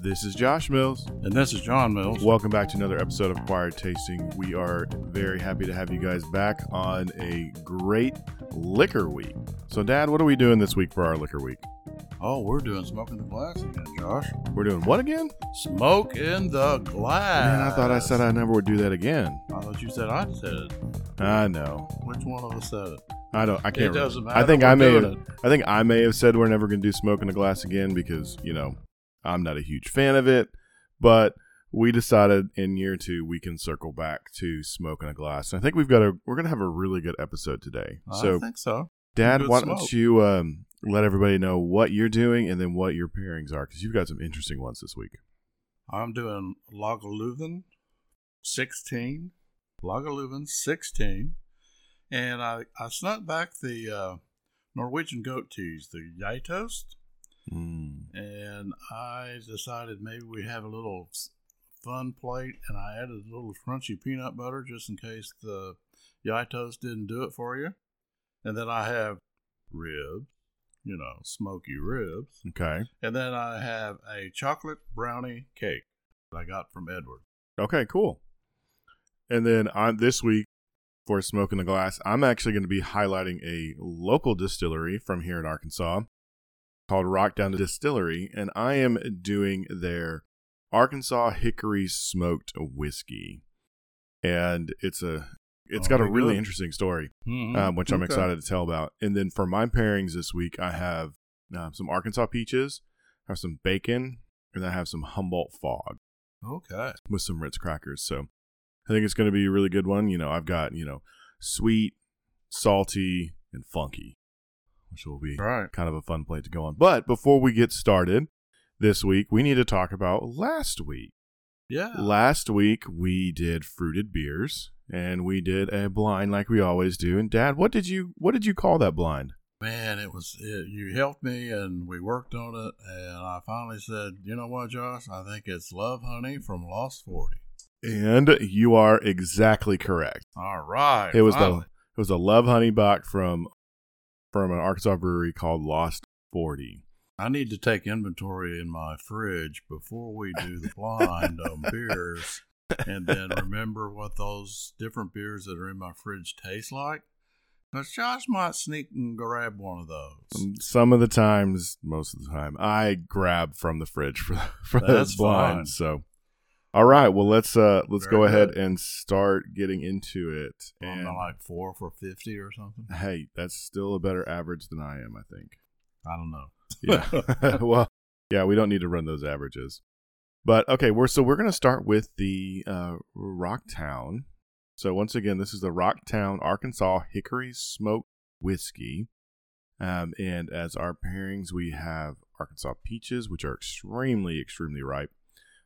This is Josh Mills. And this is John Mills. Welcome back to another episode of Acquired Tasting. We are very happy to have you guys back on a great liquor week. So, Dad, what are we doing this week for our liquor week? Oh, we're doing smoke in the glass again, Josh. We're doing what again? Smoke in the glass. Man, I thought I said I never would do that again. I thought you said I said it. I know. Which one of us said it? I don't. I can't. It remember. doesn't matter. I think I may. Have, it. I think I may have said we're never going to do smoke in a glass again because you know I'm not a huge fan of it. But we decided in year two we can circle back to smoke in a glass. And I think we've got a. We're going to have a really good episode today. I so, think so. Dad, why don't you um, let everybody know what you're doing and then what your pairings are because you've got some interesting ones this week. I'm doing Lagavulin 16. Lagavulin 16. And I, I snuck back the uh, Norwegian goat teas, the Gjetost. Mm. and I decided maybe we have a little fun plate, and I added a little crunchy peanut butter just in case the Yaitos didn't do it for you. And then I have ribs, you know, smoky ribs. Okay. And then I have a chocolate brownie cake that I got from Edward. Okay. Cool. And then on this week for smoke in the glass, I'm actually going to be highlighting a local distillery from here in Arkansas called Rocktown Distillery, and I am doing their Arkansas Hickory Smoked Whiskey, and it's a it's Oh, got a really good. interesting story. Mm-hmm. um, which I'm Okay. excited to tell about. And then for my pairings this week, I have uh, some Arkansas peaches, I have some bacon, and I have some Humboldt fog Okay. with some Ritz crackers. So I think it's going to be a really good one. You know, I've got you know sweet, salty, and funky, which will be Right. kind of a fun plate to go on. But before we get started this week, we need to talk about last week. Yeah. Last week we did fruited beers and we did a blind like we always do. And Dad, what did you what did you call that blind? Man, it was it, you helped me and we worked on it and I finally said, you know what, Josh? I think it's Love Honey from Lost Forty. And you are exactly correct. All right, It was the it was a Love Honey Bock from from an Arkansas brewery called Lost Forty. I need to take inventory in my fridge before we do the blind on beers, and then remember what those different beers that are in my fridge taste like. Because Josh might sneak and grab one of those. Some of the times, most of the time, I grab from the fridge for for That's those blinds. fine. So, all right, well let's uh let's Very go ahead good. and start getting into it. I'm like four for fifty or something. hey, that's still a better average than I am. I think. I don't know. Yeah. well, yeah, we don't need to run those averages. But okay, we're so we're going to start with the uh, Rocktown. So once again, this is the Rocktown Arkansas Hickory Smoked Whiskey. Um, and as our pairings, we have Arkansas peaches, which are extremely, extremely ripe.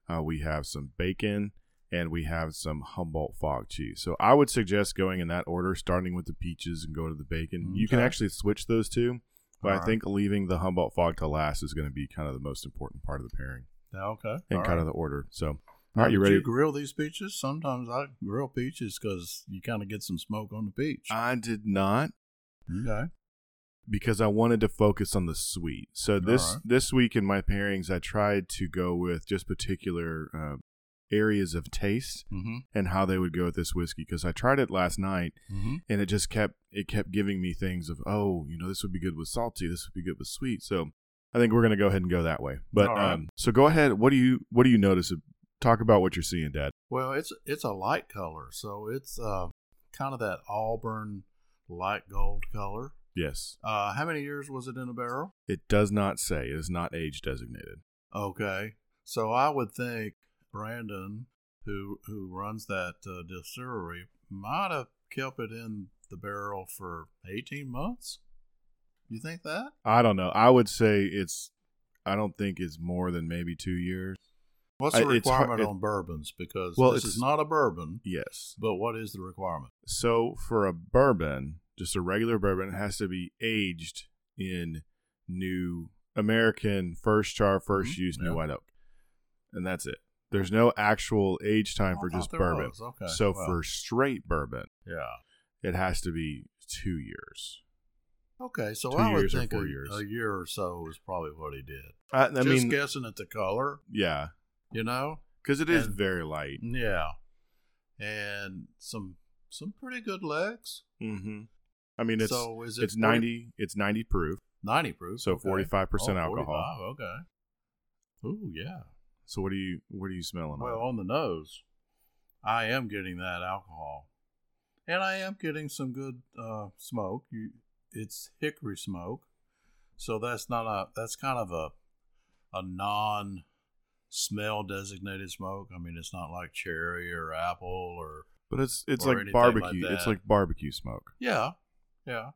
Uh, we have some bacon, and we have some Humboldt fog cheese. So I would suggest going in that order, starting with the peaches and go to the bacon. You can actually switch those two, but I All right. think leaving the Humboldt fog to last is going to be kind of the most important part of the pairing okay. and All kind right. of the order. So, all right, you did ready? You grill these peaches? Sometimes I grill peaches because you kind of get some smoke on the peach. I did not okay. Because I wanted to focus on the sweet. So this right. this week in my pairings, I tried to go with just particular uh, areas of taste Mm-hmm. and how they would go with this whiskey because I tried it last night Mm-hmm. and it just kept it kept giving me things of oh you know this would be good with salty, this would be good with sweet. So I think we're gonna go ahead and go that way. But right. um, so go ahead. What do you what do you notice? Talk about what you're seeing, Dad. Well, it's it's a light color, so it's uh, kind of that auburn light gold color. Yes, Uh, how many years was it in a barrel? it does not say. It is not age designated. Okay, so I would think Brandon, who who runs that uh, distillery, might have kept it in the barrel for eighteen months. You think that? I don't know. I would say it's. I don't think it's more than maybe two years. What's the requirement it- on bourbons? Because Well, this it's- is not a bourbon, Yes. but what is the requirement? So for a bourbon, just a regular bourbon, it has to be aged in new American first char, 1st Mhm, use new yeah. white oak, and that's it. There's no actual age time I for just bourbon. Okay. So for straight bourbon, yeah. it has to be two years. Okay, so Two I would think four a, years. a year or so is probably what he did. I, I Just mean, guessing at the color, yeah, you know. because it is And- very light. Yeah, and some some pretty good legs. Mm-hmm. I mean, it's so is it it's 40 ninety it's ninety proof, ninety proof? so forty five percent Oh, alcohol. 45, Okay. Ooh, yeah. So what do you what are you smelling? Well, on? on the nose, I am getting that alcohol, and I am getting some good uh, smoke. You, it's hickory smoke, so that's not a that's kind of a a non smell designated smoke. I mean, it's not like cherry or apple or but it's it's like anything like barbecue. it's like barbecue smoke yeah, yeah,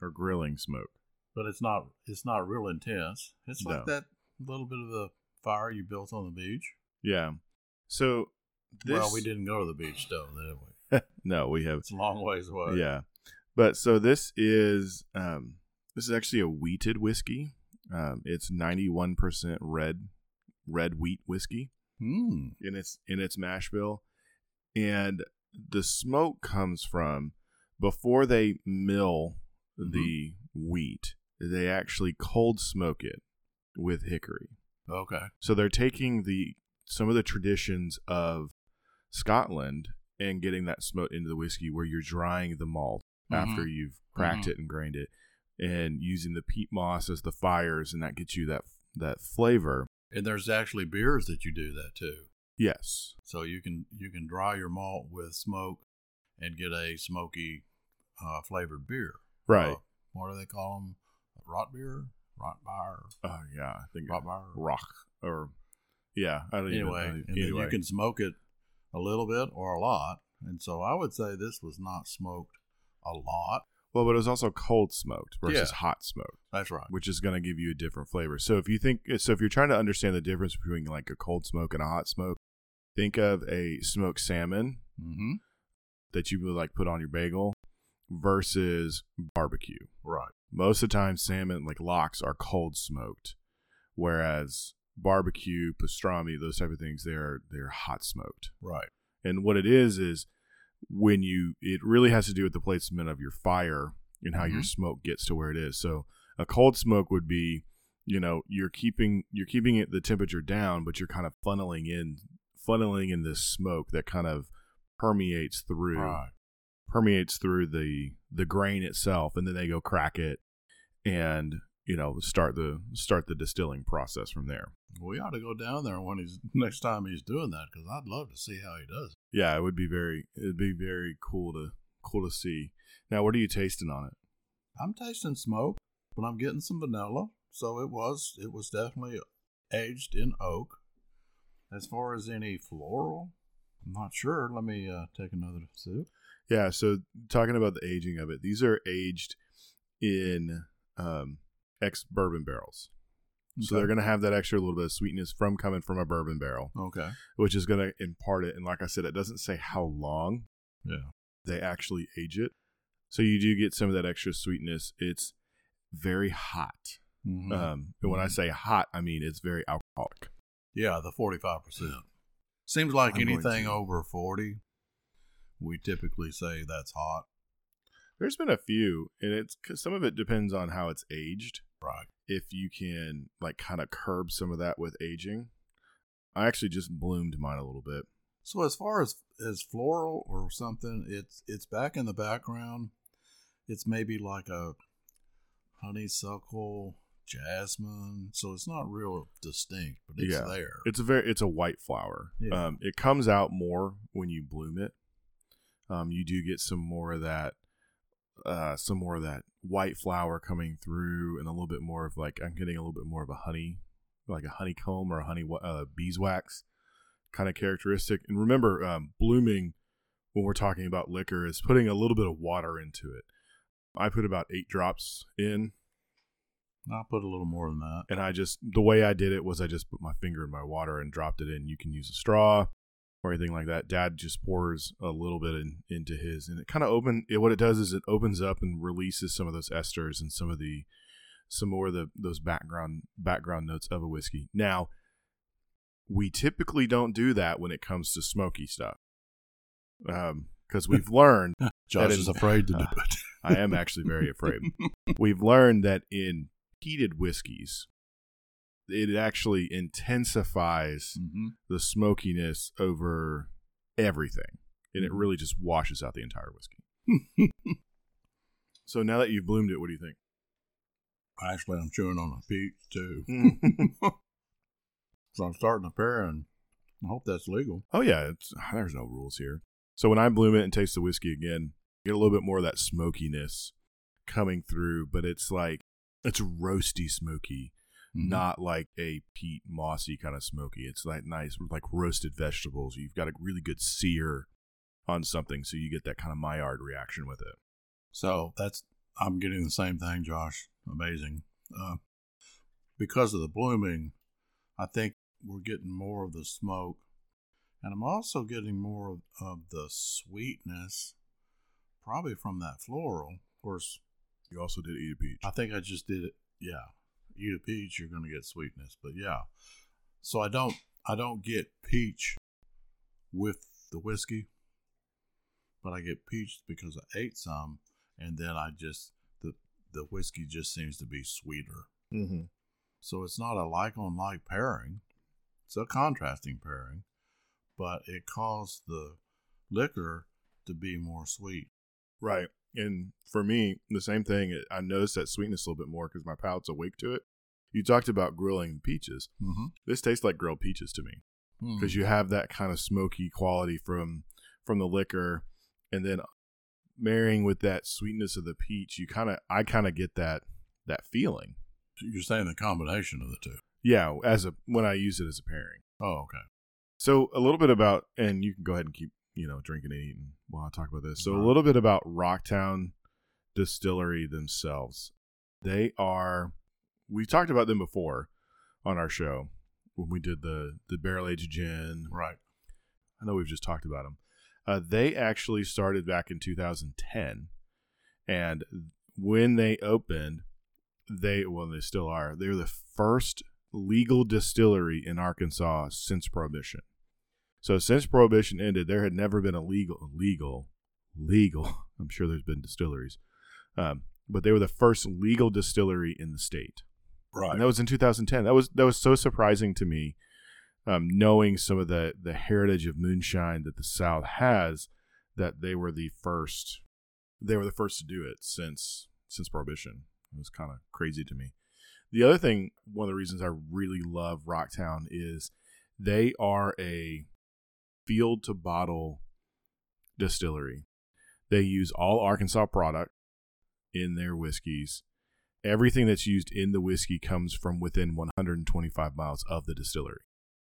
or grilling smoke. but it's not it's not real intense. It's like No. that little bit of the fire you built on the beach. Yeah. So this Well, we didn't go to the beach though, did we? no, we have It's a long ways away. yeah, but so this is um this is actually a wheated whiskey. Um, it's ninety one percent red red wheat whiskey. Hmm. in its in its mash bill, and the smoke comes from before they mill the wheat. They actually cold smoke it with hickory. Okay. So they're taking the some of the traditions of Scotland and getting that smoke into the whiskey, where you're drying the malt after Mhm. you've cracked Mhm. it and grained it, and using the peat moss as the fires, and that gets you that that flavor. And there's actually beers that you do that too. Yes, So you can you can dry your malt with smoke and get a smoky uh, flavored beer. right. Uh, what do they call them? Rot beer, rot beer, Oh yeah, I think rot beer. rock or yeah. I don't Anyway, even. and then Anyway, you can smoke it a little bit or a lot. And so I would say this was not smoked a lot. well, but it was also cold smoked versus Yeah. hot smoked, That's right. which is going to give you a different flavor. So if you think, so if you're trying to understand the difference between like a cold smoke and a hot smoke, think of a smoked salmon Mm-hmm. that you would like put on your bagel versus barbecue. Right. Most of the time, salmon like lox are cold smoked, whereas barbecue, pastrami, those type of things, they're they're hot smoked. Right. And what it is is when you it really has to do with the placement of your fire and how your Mhm. smoke gets to where it is. So a cold smoke would be, you know, you're keeping you're keeping it the temperature down, but you're kind of funneling in funneling in this smoke that kind of permeates through Right. Permeates through the the grain itself and then they go crack it and you know start the start the distilling process from there. We ought to go down there when he's next time he's doing that because I'd love to see how he does. it. Yeah, it would be very it'd be very cool to cool to see. Now, what are you tasting on it? I'm tasting smoke, but I'm getting some vanilla. So it was it was definitely aged in oak. As far as any floral, I'm not sure. Let me uh, take another sip. Yeah, so talking about the aging of it, these are aged in um, ex bourbon barrels. So they're going to have that extra little bit of sweetness from coming from a bourbon barrel, Okay. which is going to impart it. And like I said, it doesn't say how long Yeah. they actually age it. So you do get some of that extra sweetness. It's very hot. Mhm. Um, and when I Mhm. say hot, I mean it's very alcoholic. yeah, the 45%. Seems like I'm anything over 40, we typically say that's hot. There's been a few, and it's 'cause some of it depends on how it's aged. Right. If you can like kind of curb some of that with aging. I actually just bloomed mine a little bit. So as far as as floral or something, it's it's back in the background. It's maybe like a honeysuckle, jasmine. So it's not real distinct, but it's Yeah. there. It's a very it's a white flower. Yeah. Um, it comes out more when you bloom it. Um, you do get some more of that, uh, some more of that white flower coming through, and a little bit more of like I'm getting a little bit more of a honey, like a honeycomb or a honey uh, beeswax kind of characteristic. And remember, um, blooming when we're talking about liquor is putting a little bit of water into it. I put about eight drops in, I'll put a little more than that. and I just the way I did it was I just put my finger in my water and dropped it in. You can use a straw or anything like that. Dad just pours a little bit in, into his, and it kind of open. It, what it does is it opens up and releases some of those esters and some of the some more of the those background background notes of a whiskey. Now, we typically don't do that when it comes to smoky stuff, um, because we've learned Josh is is- afraid to do it. I am actually very afraid. We've learned that in heated whiskeys, it actually intensifies hmm the smokiness over everything, and it really just washes out the entire whiskey. So now that you've bloomed it, what do you think? Actually, I'm chewing on a peach too. So I'm starting to pair, and I hope that's legal. Oh yeah, it's, there's no rules here. So when I bloom it and taste the whiskey again, get a little bit more of that smokiness coming through, but it's like it's roasty smoky, Mhm. not like a peat mossy kind of smoky. It's like nice, like roasted vegetables. You've got a really good sear on something, so you get that kind of Maillard reaction with it. So that's I'm getting the same thing, Josh. Amazing. Uh, because of the blooming, I think we're getting more of the smoke, and I'm also getting more of, of the sweetness, probably from that floral. Of course, You also did eat a peach. I think I just did it. Yeah, eat a peach, you're going to get sweetness. But yeah, so I don't I don't get peach with the whiskey, but I get peach because I ate some, and then I just the the whiskey just seems to be sweeter. Mm-hmm. So it's not a like on like pairing; it's a contrasting pairing, but it caused the liquor to be more sweet. Right. And for me, the same thing. I noticed that sweetness a little bit more because my palate's awake to it. You talked about grilling peaches. Mm-hmm. This tastes like grilled peaches to me because you have that kind of smoky quality from from the liquor, and then marrying with that sweetness of the peach, you kind of I kind of get that that feeling. you're saying the combination of the two. Yeah, as a when I use it as a pairing. Oh, okay. So a little bit about, and you can go ahead and keep you know drinking and eating while I talk about this. So a little bit about Rocktown Distillery themselves. They are. We talked about them before on our show when we did the the barrel aged gin. Right. I know we've just talked about them. Uh, they actually started back in 2010, and when they opened, they well they still are. They're the first legal distillery in Arkansas since Prohibition. So since Prohibition ended, there had never been a legal legal legal. I'm sure there's been distilleries, um, but they were the first legal distillery in the state. Right. And that was in 2010. That was that was so surprising to me, um, knowing some of the the heritage of moonshine that the South has, that they were the first. They were the first to do it since since Prohibition. It was kind of crazy to me. The other thing, one of the reasons I really love Rocktown is they are a field to bottle distillery. They use all Arkansas product in their whiskeys everything that's used in the whiskey comes from within 125 miles of the distillery.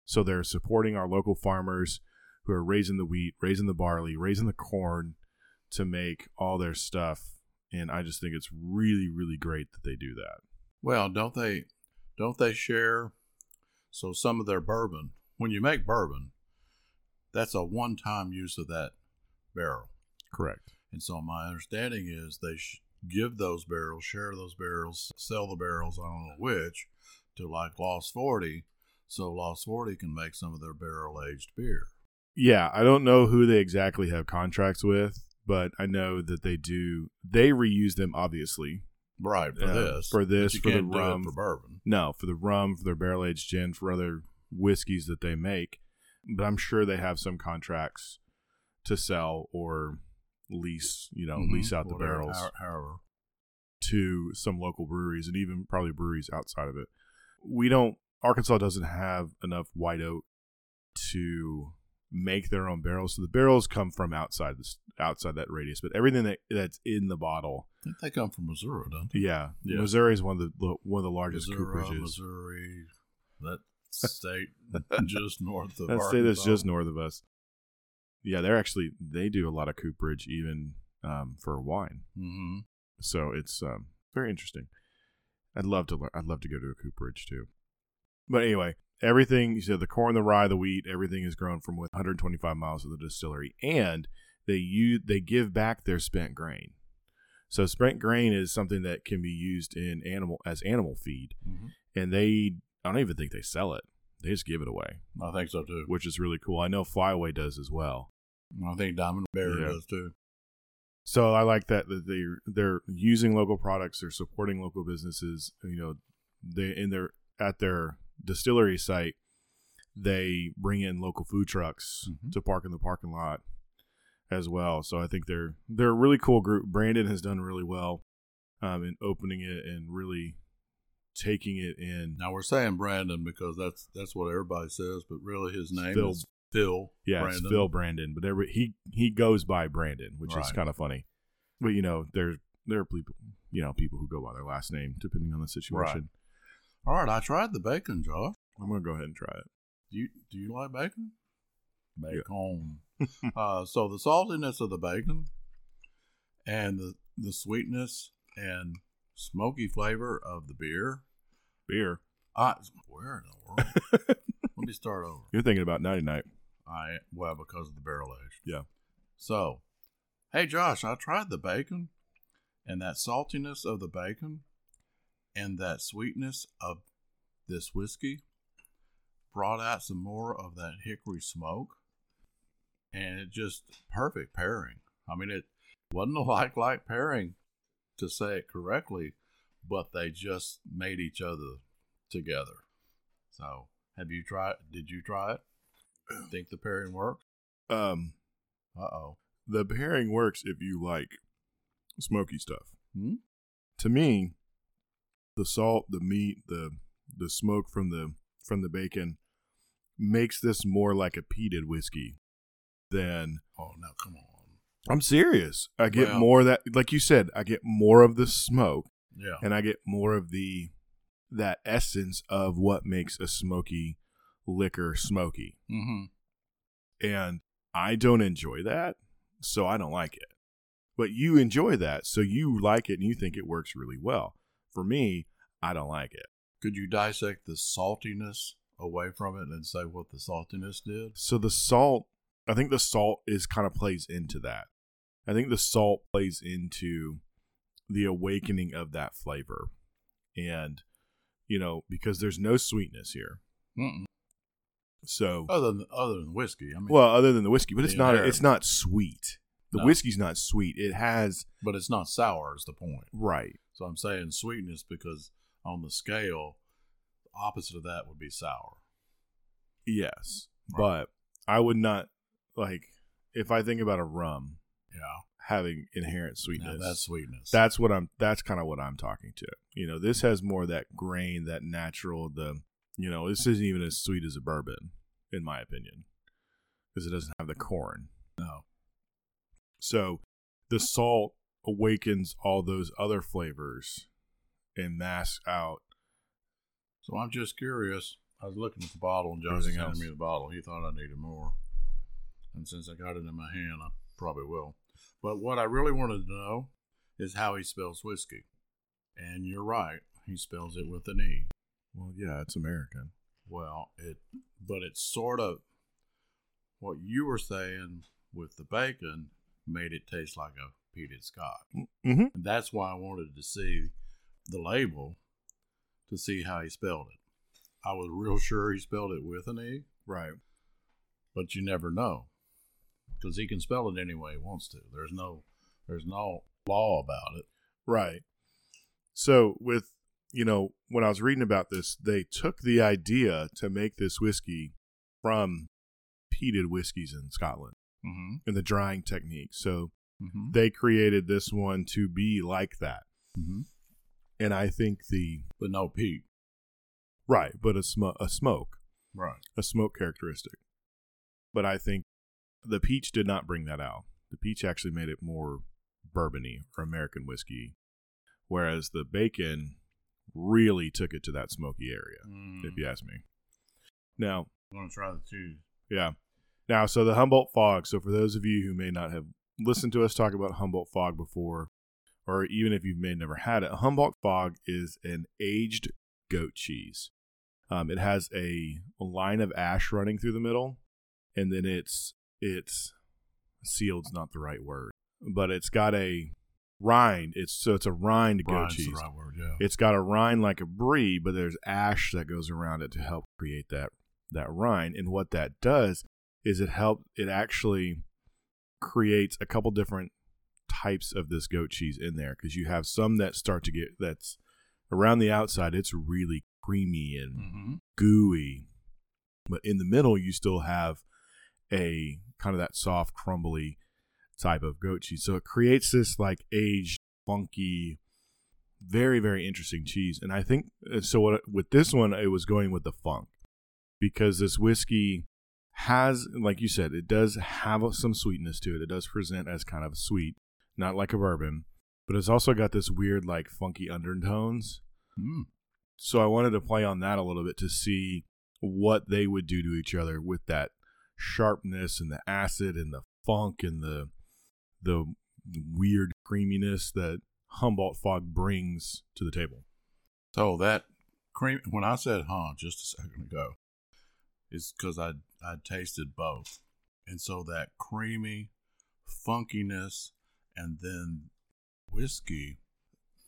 So they're supporting our local farmers who are raising the wheat, raising the barley, raising the corn to make all their stuff. And I just think it's really, really great that they do that. Well, don't they don't they share so some of their bourbon, when you make bourbon, that's a one-time use of that barrel. Correct. And so my understanding is they sh- give those barrels, share those barrels, sell the barrels, I don't know which, to like Lost 40, so Lost 40 can make some of their barrel aged beer. Yeah, I don't know who they exactly have contracts with, but I know that they do. They reuse them, obviously. Right, for Uh, this. for this, for the can't do it rum. for bourbon. No, for the rum, for their barrel aged gin, for other whiskeys that they make. But I'm sure they have some contracts to sell or lease, you know, Mhm, lease out the whatever, barrels However. to some local breweries and even probably breweries outside of it. We don't, Arkansas doesn't have enough white oak to make their own barrels. So the barrels come from outside this, outside that radius, but everything that that's in the bottle, I think they come from Missouri, don't they? yeah, Yeah. Missouri is one of the one of the largest Missouri, cooperages. Missouri, that state just north of That state that's just north of us. Yeah, they're actually they do a lot of cooperage even um, for wine. Mhm. So it's um, very interesting. I'd love to learn. I'd love to go to a cooperage too. But anyway, everything you said the corn, the rye, the wheat, everything is grown from within 125 miles of the distillery, and they use they give back their spent grain. So spent grain is something that can be used in animal as animal feed, Mhm. and they I don't even think they sell it. They just give it away, I think so too. which is really cool. I know Flyway does as well. I think Diamond Bear Yeah. does too. So I like that that they they're using local products, they're supporting local businesses. You know, they in their at their distillery site, they bring in local food trucks Mhm. to park in the parking lot as well. So I think they're they're a really cool group. Brandon has done really well um, in opening it and really taking it in. Now we're saying Brandon because that's that's what everybody says, but really his name Phil. is Phil. Yeah, Brandon. it's Phil Brandon, but every, he he goes by Brandon, which is kind of funny. But you know, there's there are people you know people who go by their last name depending on the situation. All right, I tried the bacon, Josh. I'm gonna go ahead and try it. Do you do you like bacon? Yeah. Bacon. uh, so the saltiness of the bacon and the the sweetness and smoky flavor of the beer. Beer. Ah, I where in the world? Let me start over. You're thinking about Nighty Night. I well because of the barrel age. Yeah. So, hey Josh, I tried the bacon, and that saltiness of the bacon, and that sweetness of this whiskey, brought out some more of that hickory smoke, and it just perfect pairing. I mean, it wasn't a like like pairing, to say it correctly, but they just made each other together. So, have you tried? Did you try it? Think the pairing works? Um, Uh oh. the pairing works if you like smoky stuff. Hmm? To me, the salt, the meat, the the smoke from the from the bacon makes this more like a peated whiskey than Oh, now come on. I'm serious. I get Well- more of that like you said, I get more of the smoke Yeah. and I get more of the that essence of what makes a smoky liquor smoky. Mm-hmm. And I don't enjoy that, so I don't like it. But you enjoy that, so you like it and you think it works really well. For me, I don't like it. Could you dissect the saltiness away from it and say what the saltiness did? So the salt, I think the salt is kind of plays into that. I think the salt plays into the awakening of that flavor. And, you know, because there's no sweetness here. Mm-mm. So, Other than other than whiskey, I mean, well, other than the whiskey, but it's not it's not sweet. The No. whiskey's not sweet. It has but it's not sour. Is the point? right. So I'm saying sweetness because on the scale, the opposite of that would be sour. Yes, Right. but I would not like if I think about a rum Yeah, having inherent now sweetness. that's sweetness. that's what I'm. That's kind of what I'm talking to. You know, this has more of that grain, that natural. The you know, this isn't even as sweet as a bourbon, in my opinion, because it doesn't have the corn. no. So the salt awakens all those other flavors and masks out. So I'm just curious. I was looking at the bottle and Josh handed me the bottle. He thought I needed more. And since I got it in my hand, I probably will. But what I really wanted to know is how he spells whiskey. And you're right. He spells it with an E. Well, yeah, it's American. Well, it but it's sort of what you were saying with the bacon made it taste like a peated scotch. Mm-hmm. And that's why I wanted to see the label to see how he spelled it. I was real sure he spelled it with an E, Right. but you never know because he can spell it any way he wants to. There's no there's no law about it. Right. So with you know, when I was reading about this, they took the idea to make this whiskey from peated whiskeys in Scotland Mm-hmm. and the drying technique. So Mm-hmm. they created this one to be like that. Mm-hmm. And I think the But no peat. right, but a sm- a smoke, Right. a smoke characteristic. But I think the peach did not bring that out. The peach actually made it more bourbony or American whiskey, whereas the bacon really took it to that smoky area. Mm. if you ask me. Now, I'm gonna try the two. yeah. Now, so the Humboldt Fog. So for those of you who may not have listened to us talk about Humboldt Fog before, or even if you may have never had it, Humboldt Fog is an aged goat cheese. Um, it has a line of ash running through the middle, and then it's it's sealed's not the right word, but it's got a rind. It's so it's a rind goat Brian's cheese. the right word. Yeah. It's got a rind like a brie, but there's ash that goes around it to help create that that rind. And what that does is it help it actually creates a couple different types of this goat cheese in there because you have some that start to get that's around the outside it's really creamy and Mm-hmm. gooey, but in the middle you still have a kind of that soft, crumbly type of goat cheese. So it creates this like aged, funky, very very interesting cheese. And I think uh, so. What with this one, it was going with the funk because this whiskey has, like you said, it does have some sweetness to it. It does present as kind of sweet, not like a bourbon, but it's also got this weird like funky undertones. Mm. So I wanted to play on that a little bit to see what they would do to each other with that sharpness and the acid and the funk and the the weird creaminess that Humboldt fog brings to the table. So that cream, when I said huh just a second ago, is because I I tasted both, and so that creamy funkiness, and then whiskey,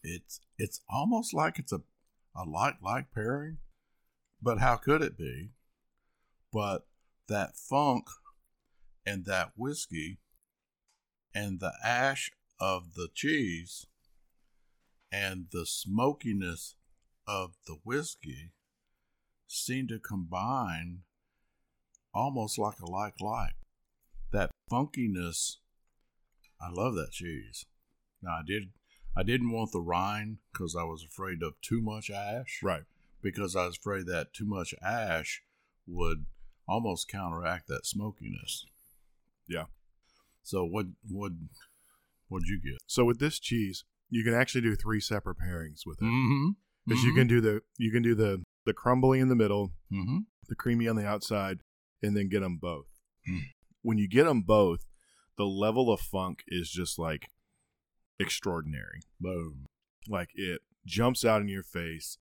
it's it's almost like it's a a like like pairing, but how could it be? But that funk and that whiskey and the ash of the cheese and the smokiness of the whiskey seem to combine almost like a like like. That funkiness, I love that cheese. Now I did, I didn't want the rind because I was afraid of too much ash. Right. Because I was afraid that too much ash would almost counteract that smokiness. Yeah. So what what what'd you get? So with this cheese, you can actually do three separate pairings with it Mm-hmm. because you can do the you can do the the crumbly in the middle, Mm-hmm. the creamy on the outside, and then get them both. Mm. When you get them both, the level of funk is just like extraordinary. Boom. Like it jumps out in your face,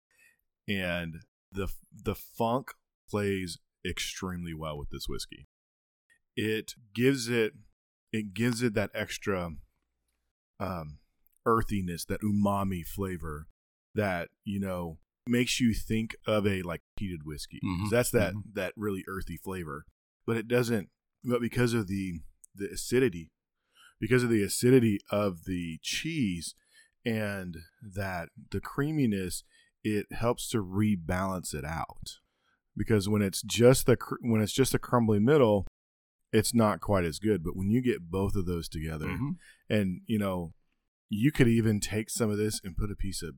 and the the funk plays extremely well with this whiskey. It gives it it gives it that extra um, earthiness, that umami flavor that you know makes you think of a like peated whiskey. Mhm, That's that mhm. that really earthy flavor, but it doesn't. But because of the the acidity, because of the acidity of the cheese and that the creaminess, it helps to rebalance it out. Because when it's just the cr- when it's just a crumbly middle, it's not quite as good. But when you get both of those together, Mhm. and you know, you could even take some of this and put a piece of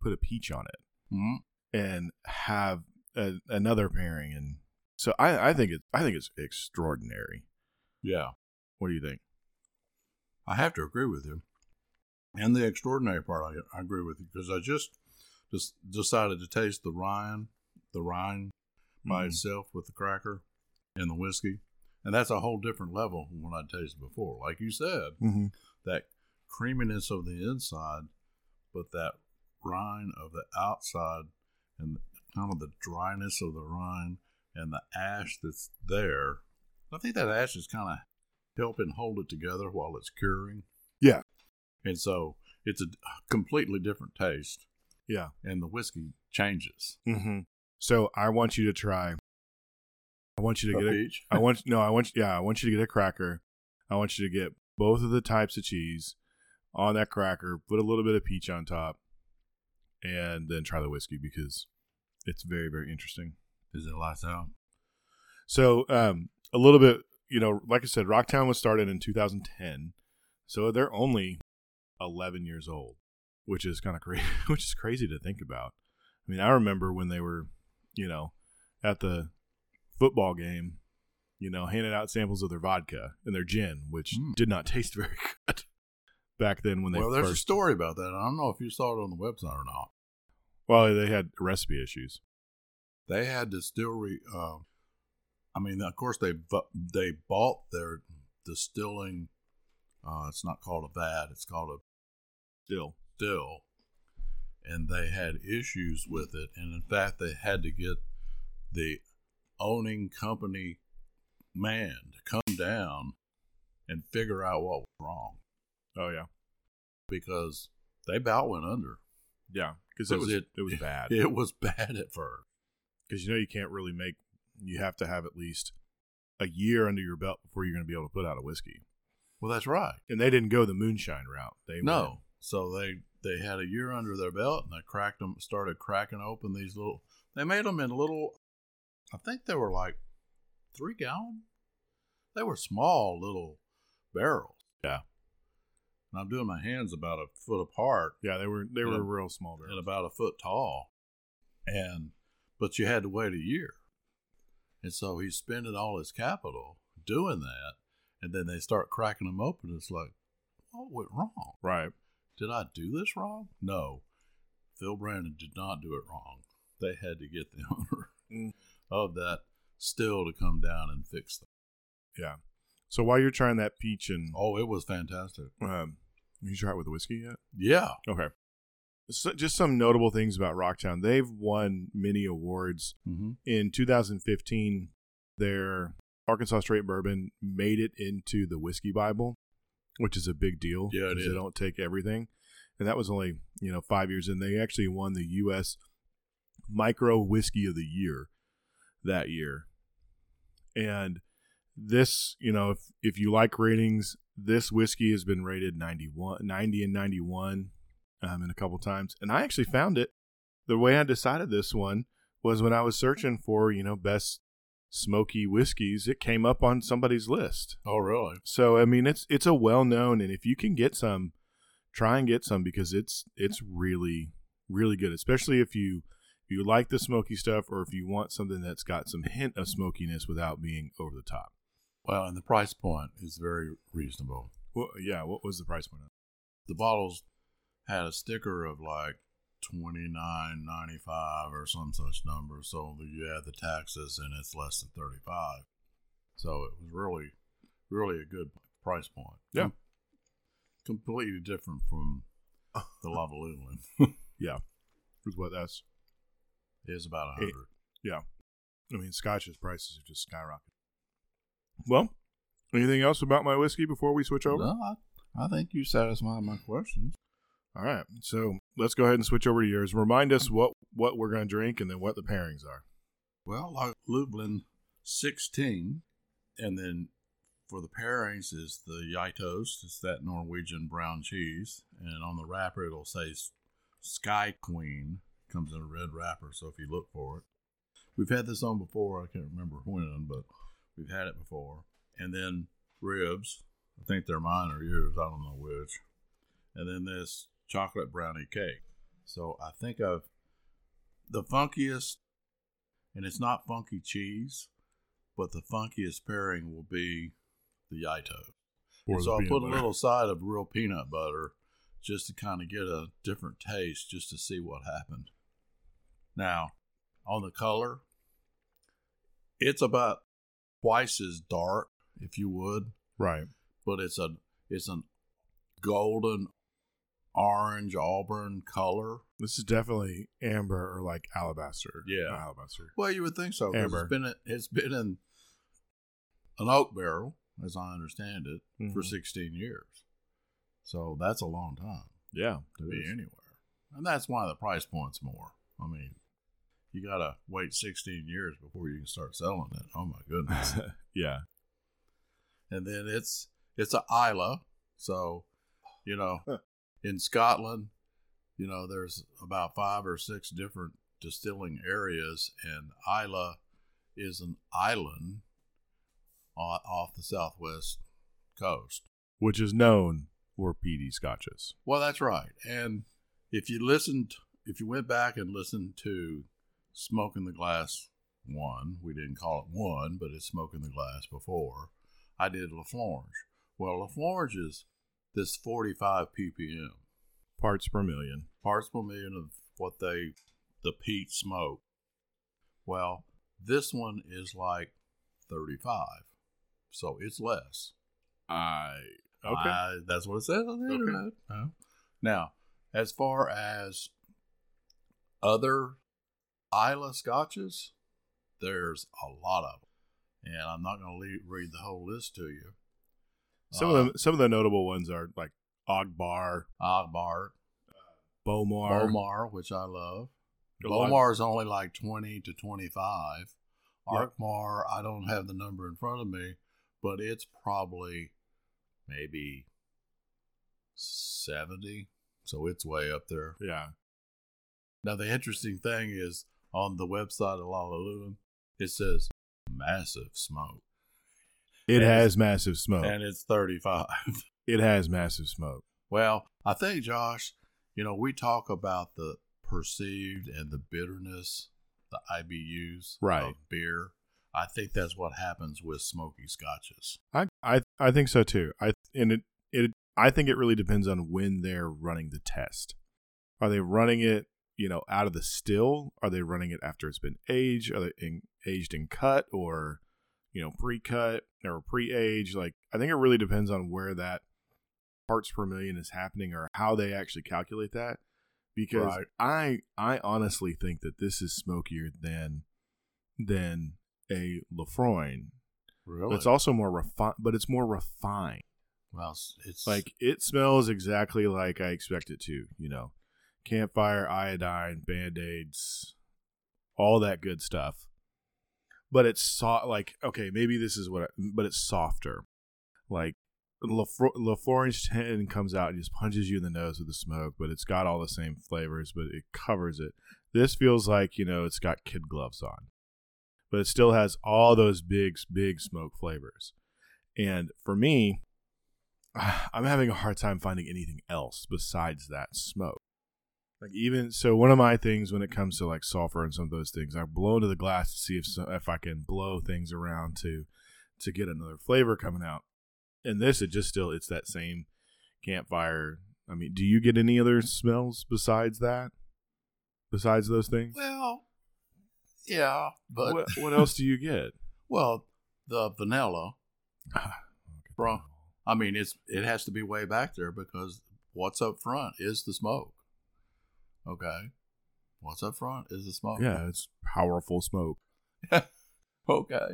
put a peach on it Mhm. and have a, another pairing. And so I, I think it I think it's extraordinary. Yeah. What do you think? I have to agree with you. And the extraordinary part, I, I agree with you because I just just decided to taste the rind, the rind by Mhm. itself with the cracker and the whiskey, and that's a whole different level from what I tasted before. Like you said, Mm-hmm. that creaminess of the inside, but that rind of the outside, and kind of the dryness of the rind and the ash that's there. I think that ash is kind of helping hold it together while it's curing. Yeah. And so it's a completely different taste, Yeah. and the whiskey changes. Mm-hmm. So I want you to try. I want you to A get a. peach? I want no. I want yeah. I want you to get a cracker. I want you to get both of the types of cheese on that cracker. Put a little bit of peach on top, and then try the whiskey because it's very very interesting. Is it lights out? So um, a little bit, you know, like I said, Rocktown was started in 2010, so they're only 11 years old, which is kind of crazy. Which is crazy to think about. I mean, I remember when they were, you know, at the football game, you know, handing out samples of their vodka and their gin, which Mm. did not taste very good back then when they well, there's a story about that. I don't know if you saw it on the website or not. well, they had recipe issues. they had distillery. Uh, I mean, of course, they they bought their distilling. Uh, it's not called a vat; it's called a Still, still, and they had issues with it. And in fact, they had to get the owning company man to come down and figure out what was wrong oh yeah, because they about went under. yeah, because it Was it- it was bad. It was bad at first. because you know you can't really make you have to have at least a year under your belt before you're going to be able to put out a whiskey Well, that's right. And they didn't go the moonshine route. They No. went- So they they had a year under their belt, and they cracked them, started cracking open these little. They made them in little. I think they were like three gallon. They were small little barrels. Yeah. And I'm doing my hands about a foot apart yeah, they were they were real small barrels. and about a foot tall, and but you had to wait a year, and so he's spending all his capital doing that, and then they start cracking them open. It's like, what went wrong? Right. Did I do this wrong? No. Phil Brandon did not do it wrong. They had to get the owner Mm. of that still to come down and fix them. Yeah. So while you're trying that peach and Oh, it was fantastic. um, you try it with the whiskey yet? Yeah. Okay. So just some notable things about Rocktown. They've won many awards. Mm-hmm. In 2015, their Arkansas Straight Bourbon made it into the Whiskey Bible, which is a big deal. Yeah, it is. They don't take everything, and that was only you know five years and They actually won the U.S. Micro Whiskey of the Year that year, and this you know if if you like ratings, this whiskey has been rated 91, 90 and 91 um, in a couple times, and I actually found it. The way I decided this one was when I was searching for, you know, best smoky whiskeys, it came up on somebody's list. Oh, really? So I mean it's it's a well known and if you can get some, try and get some because it's it's really, really good. Especially if you if you like the smoky stuff or if you want something that's got some hint of smokiness without being over the top. Well, and the price point is very reasonable. Well, yeah, what was the price point? on? The bottles had a sticker of like twenty nine ninety five or some such number. So you add the taxes and it's less than thirty five. So it was really, really a good price point. Yeah. completely different from the Lagavulin. Is what that's It's about a hundred. Yeah, I mean Scotch's prices are just skyrocketing. Well, anything else about my whiskey before we switch over? No, I, I think you satisfied my questions. All right, so let's go ahead and switch over to yours. Remind us mm-hmm. what what we're going to drink and then what the pairings are. Well, like Lublin 16, and then for the pairings is the Gjetost. It's that Norwegian brown cheese, and on the wrapper it'll say Ski Queen. Comes in a red wrapper, so if you look for it, we've had this on before. I can't remember when, but we've had it before. And then ribs. I think they're mine or yours. I don't know which. And then this chocolate brownie cake. So I think of the funkiest and it's not funky cheese, but the funkiest pairing will be the Yaito. Or And the so I'll put butter. a little side of real peanut butter just to kind of get a different taste, just to see what happened. Now, on the color, it's about twice as dark, if you would, right. but it's a it's an golden orange auburn color. This is definitely amber or like alabaster. Yeah. Not alabaster. Well, you would think so. 'cause Amber. It's been it's been in an oak barrel, as I understand it, for Mhm. 16 years. So that's a long time Yeah, to be anywhere, and that's why the price point's more. I mean, you gotta wait 16 years before you can start selling it. Oh my goodness! yeah. and then it's it's a Islay, so you know. In Scotland, you know, there's about five or six different distilling areas, and Islay is an island off the southwest coast. Which is known for peaty scotches. Well, that's right. And if you listened, if you went back and listened to Smoking the Glass one, we didn't call it one, but it's Smoking the Glass before, I did Laphroaig. Well, Laphroaig is this 45 ppm, Parts per million. parts per million of what they, the peat smoke. Well, this one is like 35. So it's less. I okay. I- that's what it says on the Okay. internet. Uh, Now, as far as other Islay scotches, there's a lot of them, and I'm not going to read the whole list to you. Some Uh, of the some of the notable ones are like Ogbar, Agbar, Bowmore. Bowmore, which I love. Bowmore is only like 20 to 25. Yep. Arkmar, I don't have the number in front of me, but it's probably maybe 70. So it's way up there. Yeah. Now, the interesting thing is on the website of Lagavulin, it says massive smoke. It has massive smoke. And it's 35. it has massive smoke. well, I think, Josh, you know, we talk about the perceived and the bitterness, the IBUs Right. of beer. I think that's what happens with smoky scotches. I I I think so too. I and it it I think it really depends on when they're running the test. Are they running it, you know, out of the still? Are they running it after it's been aged? Are they in, aged and cut or you know, pre-cut or pre-age. Like I think it really depends on where that parts per million is happening or how they actually calculate that. Because Right. I I honestly think that this is smokier than than a Laphroaig. Really? It's also more refined, but it's more refined. well, it's, it's Like it smells exactly like I expect it to. You know, campfire, iodine, band aids, all that good stuff. But it's soft. Like okay, maybe this is what. I, but it's softer. Like Laphroaig's ten comes out and just punches you in the nose with the smoke, but it's got all the same flavors, but it covers it. This feels like you know it's got kid gloves on, but it still has all those big, big smoke flavors. And for me, I'm having a hard time finding anything else besides that smoke. Like even so, one of my things when it comes to like sulfur and some of those things, I blow into the glass to see if so, if I can blow things around to to get another flavor coming out. And this, it just still it's that same campfire. I mean, do you get any other smells besides that? Besides those things, well, yeah, but what, what else do you get? well, the vanilla. Ah, Bro. I mean, it's it has to be way back there because what's up front is the smoke. Okay, what's up front is the smoke. Yeah, it's powerful smoke, Okay.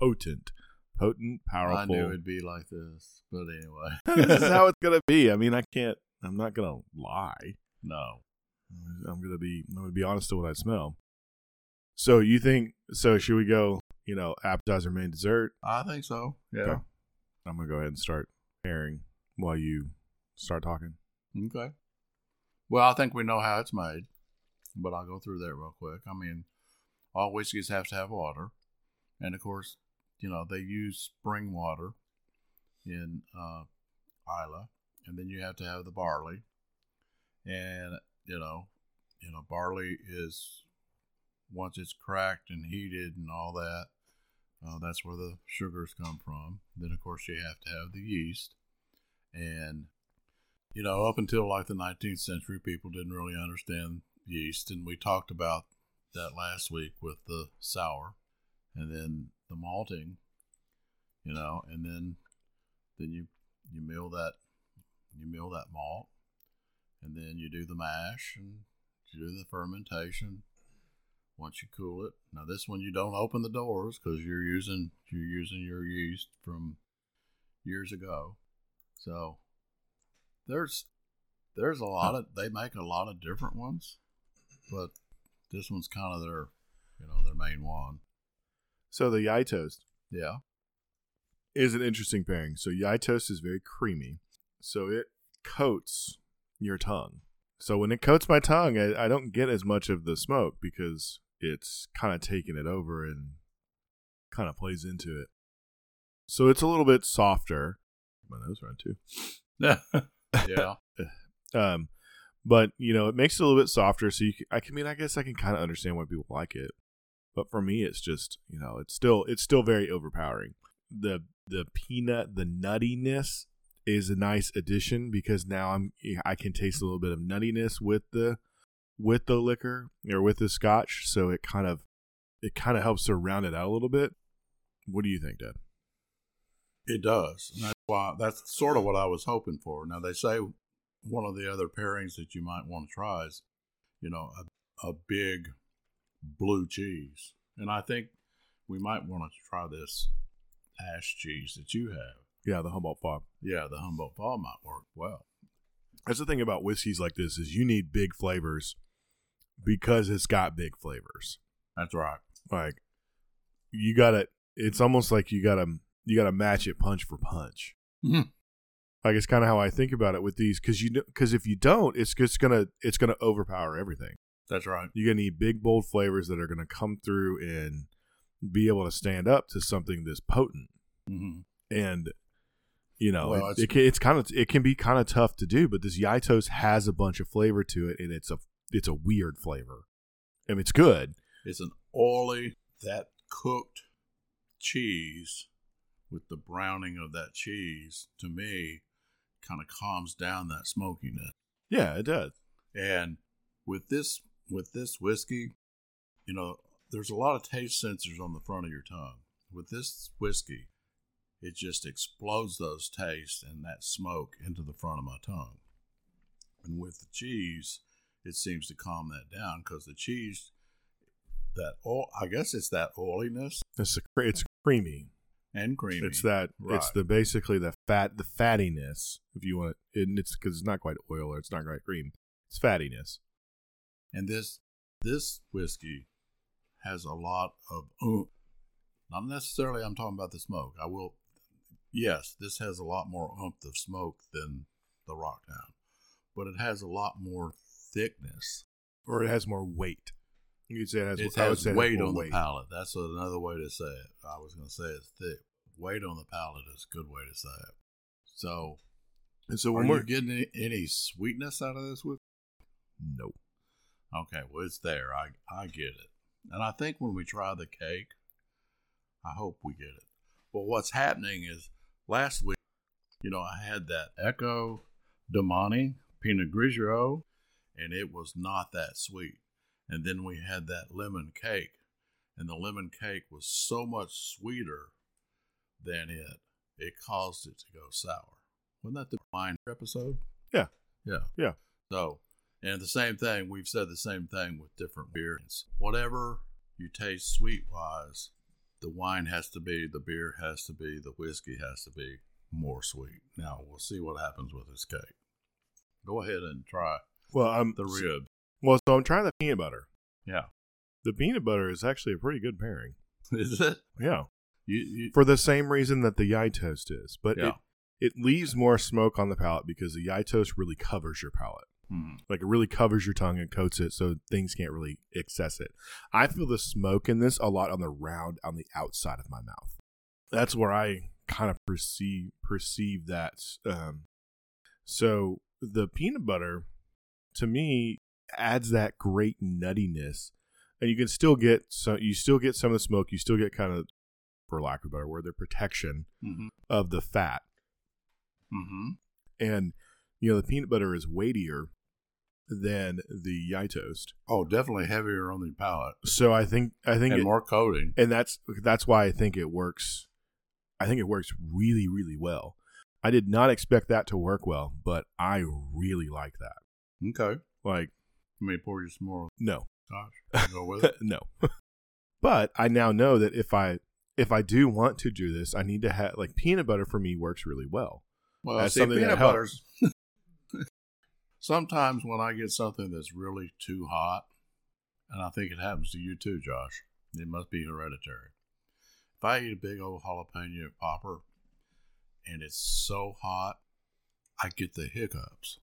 potent, potent, powerful. I knew it'd be like this, but anyway. this is how it's gonna be. I mean, I can't. I'm not gonna lie. no. I'm gonna be. I'm gonna be honest to what I smell. So you think? So should we go? You know, appetizer, main, dessert. I think so. Yeah. Okay. I'm gonna go ahead and start pairing while you start talking. Okay. Well, I think we know how it's made, but I'll go through that real quick. I mean, all whiskeys have to have water, and of course, you know they use spring water in uh, Islay, and then you have to have the barley, and you know, you know, barley is once it's cracked and heated and all that. Uh, that's where the sugars come from. Then, of course, you have to have the yeast, and you know, up until like the 19th century, people didn't really understand yeast, and we talked about that last week with the sour, and then the malting, you know, and then then you you mill that you mill that malt, and then you do the mash and you do the fermentation. Once you cool it, now this one you don't open the doors because you're using you're using your yeast from years ago, so there's there's a lot of they make a lot of different ones, but this one's kind of their you know their main one. So the Gjetost Yeah, is an interesting pairing. So Gjetost is very creamy, so it coats your tongue. So when it coats my tongue, I, I don't get as much of the smoke because it's kind of taking it over and kind of plays into it. So it's a little bit softer. My nose run too. yeah, Um, but you know, it makes it a little bit softer. So you, can, I can I mean, I guess I can kind of understand why people like it. But for me, it's just you know, it's still it's still very overpowering. The the peanut, the nuttiness is a nice addition because now I'm I can taste a little bit of nuttiness with the with the liquor or with the scotch. So it kind of it kind of helps to round it out a little bit. What do you think, Dad? it does. And that's why that's sort of what I was hoping for. Now they say one of the other pairings that you might want to try is, you know, a, a big blue cheese, and I think we might want to try this ash cheese that you have. Yeah, the Humboldt Fog. Yeah, the Humboldt Fog might work well. That's the thing about whiskeys like this is you need big flavors because it's got big flavors. That's right. Like you got to it's almost like you got to you got to match it punch for punch. Mhm. Like it's kind of how I think about it with these because you because if you don't, it's just gonna it's gonna overpower everything. That's right. You're gonna need big bold flavors that are gonna come through and be able to stand up to something this potent. hmm And you know, Well, it, it's- it it's kind of it can be kind of tough to do, but this Gjetost has a bunch of flavor to it, and it's a it's a weird flavor. I mean, it's good. It's an oily, that cooked cheese with the browning of that cheese, to me, kind of calms down that smokiness. Yeah, it does. And with this with this whiskey, you know, there's a lot of taste sensors on the front of your tongue. With this whiskey, it just explodes those tastes and that smoke into the front of my tongue. And with the cheese, it seems to calm that down because the cheese, that oil, I guess it's that oiliness It's a, it's creamy. And creamy. It's that it's the basically the fat the fattiness if you want it, and it's because it's not quite oil or it's not quite cream. It's fattiness. And this this whiskey has a lot of oomph. Not necessarily I'm talking about the smoke. I will yes, this has a lot more oomph of smoke than the Rocktown. But it has a lot more thickness. or it has more weight. You could say it has, It I would has weight on weight. the palate. That's another way to say it. I was going to say it's thick. Weight on the palate is a good way to say it. So, And so when we're getting any, any sweetness out of this? With Nope. okay, well, it's there. I I get it, and I think when we try the cake, I hope we get it. But what's happening is last week, you know, I had that Ecco Domani Pinot Grigio, and it was not that sweet. And then we had that lemon cake, and the lemon cake was so much sweeter than it, it caused it to go sour. Wasn't that the wine episode? Yeah. Yeah. Yeah. So, and the same thing, we've said the same thing with different beers. Whatever you taste sweet wise, the wine has to be, the beer has to be, the whiskey has to be more sweet. Now, we'll see what happens with this cake. Go ahead and try well I'm the rib. Well, so I'm trying the peanut butter. Yeah. The peanut butter is actually a pretty good pairing. Is it? Yeah, You, you, for the same reason that the Gjetost is, but yeah. it it leaves more smoke on the palate because the Gjetost really covers your palate. Mhm. Like it really covers your tongue and coats it, so things can't really access it. I feel the smoke in this a lot on the round on the outside of my mouth. That's where I kind of perceive perceive that. Um, so the peanut butter, to me, adds that great nuttiness, and you can still get so you still get some of the smoke. You still get kind of, for lack of a better word, the protection Mhm. of the fat, Mhm. and you know the peanut butter is weightier than the Gjetost. Oh, definitely heavier on the palate So I think I think and it, more coating. and that's that's why I think it works. I think it works really really well. I did not expect that to work well, but I really like that. Okay. Like Let me pour you some more. no, Gosh, go with it. no. but I now know that if I if I do want to do this, I need to have like peanut butter for me works really well. Well, That's see, something that peanut helps. butters. Sometimes when I get something that's really too hot, and I think it happens to you too, Josh, it must be hereditary. If I eat a big old jalapeno popper and it's so hot, I get the hiccups.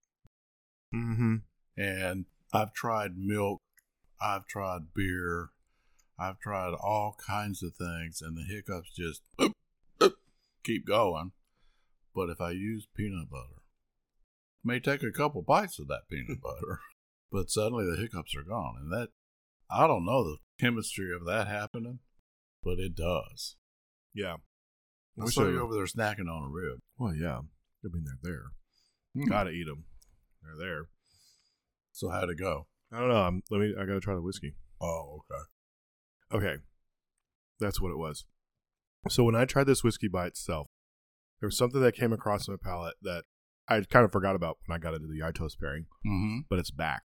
Mm-hmm. And I've tried milk, I've tried beer, I've tried all kinds of things, and the hiccups just oop, oop, keep going. But if I use peanut butter, may take a couple bites of that peanut butter, but suddenly the hiccups are gone. And that, I don't know the chemistry of that happening, but it does. Yeah. I saw you over there snacking on a rib. Well, yeah. I mean, they're there. Mm. Gotta eat them. They're there. So how'd it go? I don't know. I'm, let me. I gotta try the whiskey. Oh, okay. Okay, that's what it was. So when I tried this whiskey by itself, there was something that came across my palate that I kind of forgot about when I got into the Gjetost pairing, Mm-hmm. but it's back.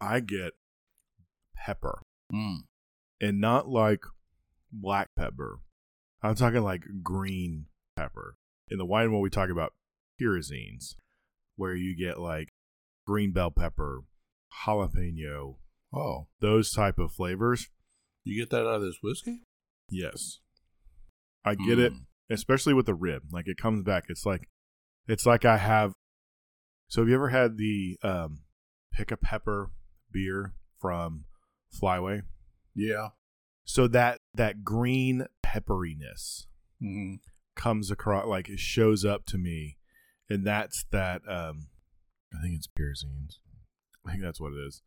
I get pepper, Mm. and not like black pepper. I'm talking like green pepper. In the wine, world, we talk about pyrazines, where you get like green bell pepper, jalapeno, Oh, those type of flavors. you get that out of this whiskey? Yes. I get it, Mm. especially with the rib. Like it comes back. It's like It's like I have. So have you ever had the um, pick a pepper beer from Flyway? Yeah. So that that green pepperiness hmm comes across like it shows up to me, and that's that. Um, I think it's pyrazines. I think that's what it is.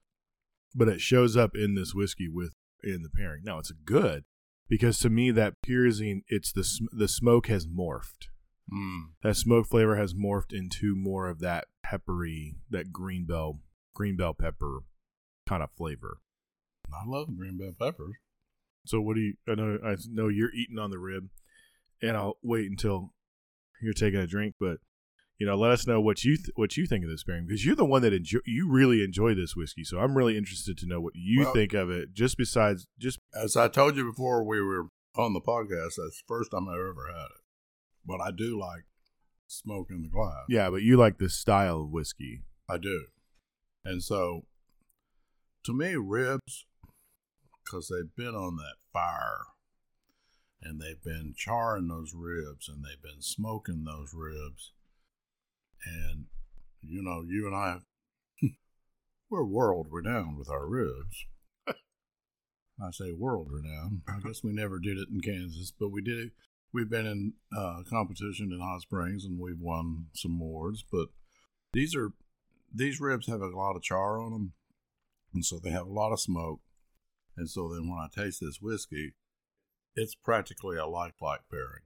But it shows up in this whiskey with in the pairing. Now it's good because to me that pyrazine, it's the sm- the smoke has morphed. Mm. That smoke flavor has morphed into more of that peppery, that green bell, green bell pepper kind of flavor. I love green bell peppers. So what do you? I know I know you're eating on the rib, and I'll wait until you're taking a drink. But you know, let us know what you th- what you think of this pairing because you're the one that enjoy you really enjoy this whiskey. So I'm really interested to know what you Well- think of it. Just besides, just As I told you before we were on the podcast, that's the first time I've ever had it. But I do like smoke in the glass. yeah, but you like this style of whiskey. I do. And so, to me, ribs, because they've been on that fire and they've been charring those ribs and they've been smoking those ribs. And, you know, you and I, we're world renowned with our ribs. I say world renowned. I guess we never did it in Kansas, but we did it. We've been in uh, competition in Hot Springs and we've won some awards. But these are these ribs have a lot of char on them, and so they have a lot of smoke. And so then when I taste this whiskey, it's practically a like-like pairing.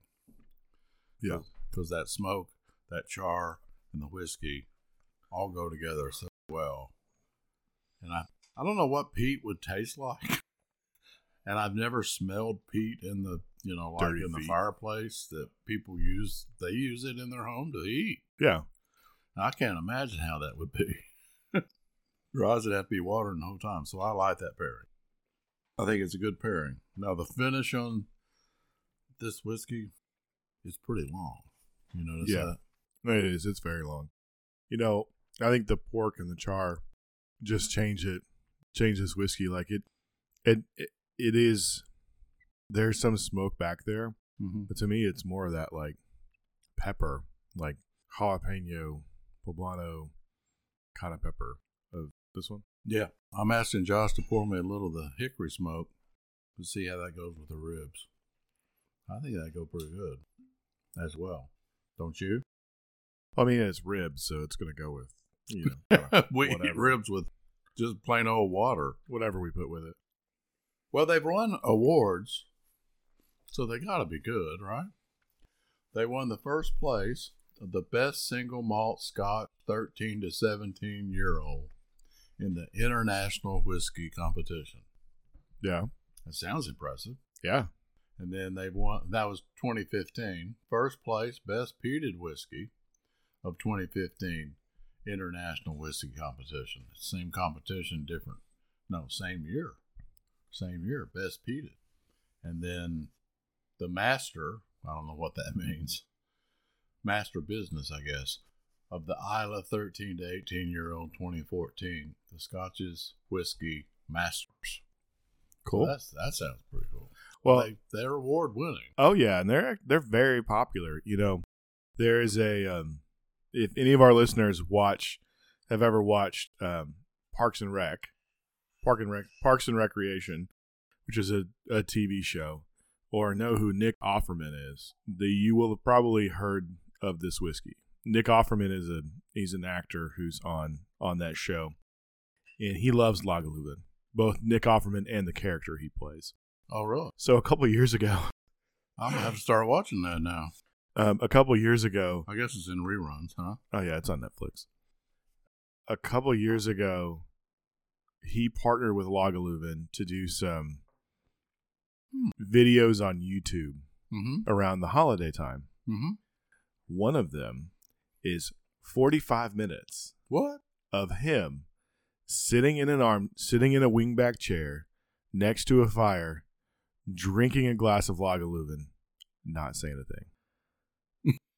Yeah. because that smoke, that char, and the whiskey all go together so well. And I I don't know what peat would taste like. And I've never smelled peat in the you know like Dirty in the fireplace that people use. They use it in their home to eat. Yeah, I can't imagine how that would be. Your eyes would have to be watering the whole time. So I like that pairing. I think it's a good pairing. Now the finish on this whiskey is pretty long. You notice Yeah. that? It is. It's very long. You know, I think the pork and the char just change it, change this whiskey. Like it, it, it, it is. There's some smoke back there, Mm-hmm. But to me, it's more of that like pepper, like jalapeno, poblano kind of pepper of this one. Yeah. I'm asking Josh to pour me a little of the hickory smoke to see how that goes with the ribs. I think that go pretty good as well. Don't you? I mean, it's ribs, so it's going to go with you know kinda we eat whatever. ribs with just plain old water. whatever we put with it. Well, they've won awards, so they got to be good, right? They won the first place of the best single malt Scotch 13 to 17 year old in the international whiskey competition. Yeah, That sounds impressive. yeah, And then they won, that was 2015. First place, best peated whiskey of 2015 international whiskey competition. Same competition, different, no, same year. Same year, best peated. And then the master, I don't know what that means, master business, I guess, of the Islay 13 to 18 year old 2014, the Scotch's Whiskey Masters. cool. That's, that sounds pretty cool. well, they, they're award winning. Oh yeah, and they're they're very popular. You know, there is a um, if any of our listeners watch have ever watched um, Parks and Rec, Park and Rec, Parks and Recreation, which is a, a TV show, or know who Nick Offerman is, the you will have probably heard of this whiskey. Nick Offerman is a he's an actor who's on on that show, and he loves Lagavulin, both Nick Offerman and the character he plays. Oh, really? So a couple years ago, I'm gonna have to start watching that now. Um, a couple years ago, I guess it's in reruns, huh? Oh yeah, it's on Netflix. A couple years ago, he partnered with Lagavulin to do some Hmm. videos on YouTube Mm-hmm. around the holiday time. Mm-hmm. One of them is 45 minutes What? of him sitting in an arm sitting in a wingback chair next to a fire drinking a glass of Lagavulin, not saying a thing.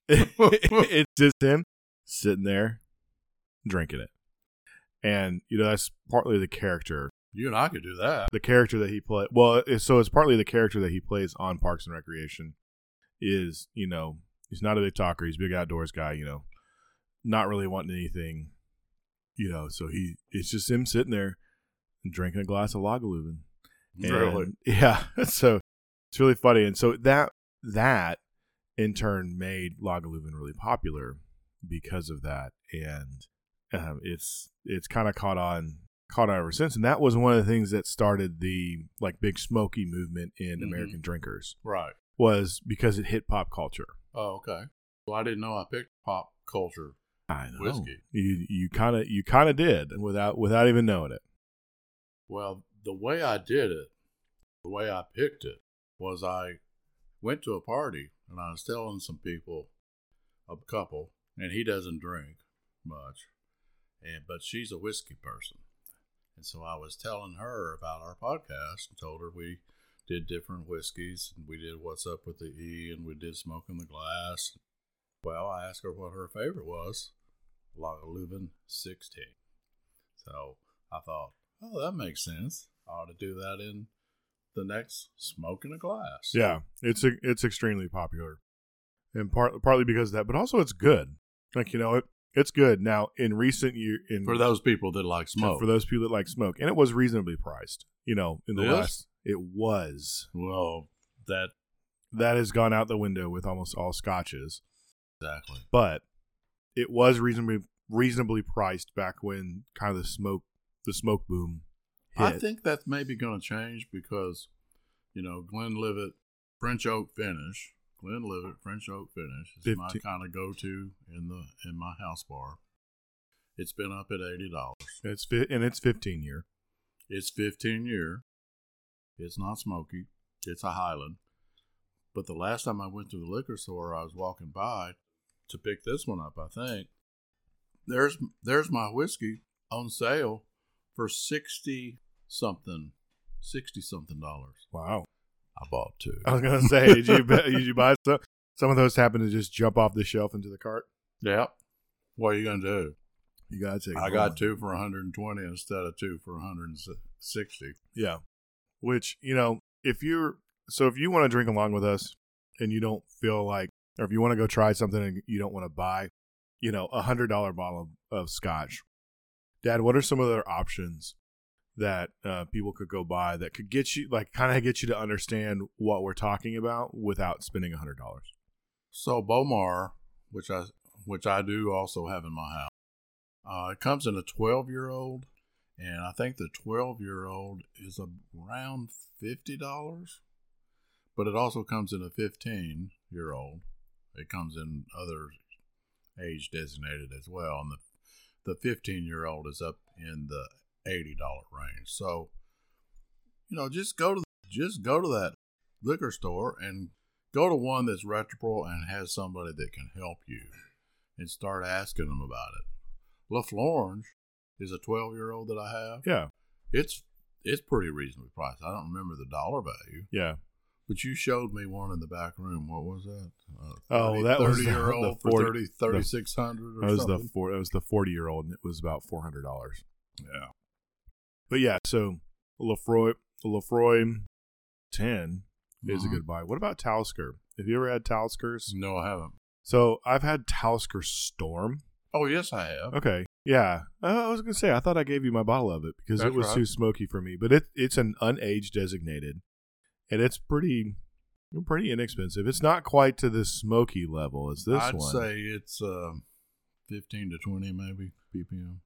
It's just him sitting there drinking it. And you know that's partly the character, You and I could do that. the character that he play. Well, so it's partly the character that he plays on Parks and Recreation. Is you know he's not a big talker, he's a big outdoors guy. You know, not really wanting anything, you know. So he it's just him sitting there drinking a glass of Lagavulin. Really? Yeah. So it's really funny. And so that that in turn made Lagavulin really popular because of that. And um, it's it's kind of caught on caught on ever since. And that was one of the things that started the like big smoky movement in Mhm. American drinkers Right. was because it hit pop culture. Oh, okay. Well, I didn't know I picked pop culture. I know. Whiskey. You you kind of you kind of did without without even knowing it. Well, the way I did it, the way I picked it, was I went to a party and I was telling some people, a couple, and he doesn't drink much, and but she's a whiskey person, and so I was telling her about our podcast and told her we did different whiskeys and we did what's up with the E and we did smoke in the glass. Well, I asked her what her favorite was, Lagavulin 16. So I thought, oh, that makes sense. I ought to do that in the next smoke in a glass. Yeah, it's it's extremely popular, and part partly because of that, but also it's good. Like you know, it it's good now. In recent year, in For those people that like smoke. for those people that like smoke, and it was reasonably priced. You know, in the last, it was well, that that has gone out the window with almost all scotches, exactly. but it was reasonably reasonably priced back when kind of the smoke the smoke boom. Hit. I think that's maybe going to change because, you know, Glenlivet French oak finish. Glenlivet French oak finish is my kind of go-to in the in my house bar. It's been up at eighty dollars. it's fi- and it's fifteen year. It's fifteen year. It's not smoky. It's a Highland. But the last time I went to the liquor store, I was walking by to pick this one up. I think there's there's my whiskey on sale for sixty something, sixty something dollars. Wow. I bought two. I was gonna say, did you did you buy some? Some of those happen to just jump off the shelf into the cart. Yep. What are you gonna do? You gotta take. I got on. two for 120 instead of two for 160. Yeah. Which, you know, if you're so if you want to drink along with us and you don't feel like or if you want to go try something and you don't want to buy, you know, a hundred dollar bottle of, of scotch. Dad, what are some other options that uh, people could go buy that could get you like kind of get you to understand what we're talking about without spending a hundred dollars? So Bowmore, which I which I do also have in my house, uh, it comes in a 12 year old, and I think the 12 year old is around fifty dollars, but it also comes in a 15 year old. It comes in other age designated as well, and the the 15 year old is up in the eighty dollar range. So, you know, just go to the, just go to that liquor store and go to one that's reputable and has somebody that can help you and start asking them about it. La Florange is a 12 year old that I have. Yeah. It's it's pretty reasonably priced. I don't remember the dollar value, Yeah. But you showed me one in the back room. What was that? Uh, Oh, that was the- year the old for 40 30 3600 or That was the four that was the forty year old and it was about four hundred dollars. yeah. But yeah, so Laphroaig Laphroaig ten is a Mhm. good buy. What about Talisker? Have you ever had Taliskers? No, I haven't. So I've had Talisker Storm. Oh, yes, I have. Okay, yeah. Uh, I was gonna say I thought I gave you my bottle of it because it was right. too smoky for me. But it it's an unaged designated, and it's pretty pretty inexpensive. It's not quite to the smoky level as this I'd one. say it's uh, 15 to 20 maybe ppm.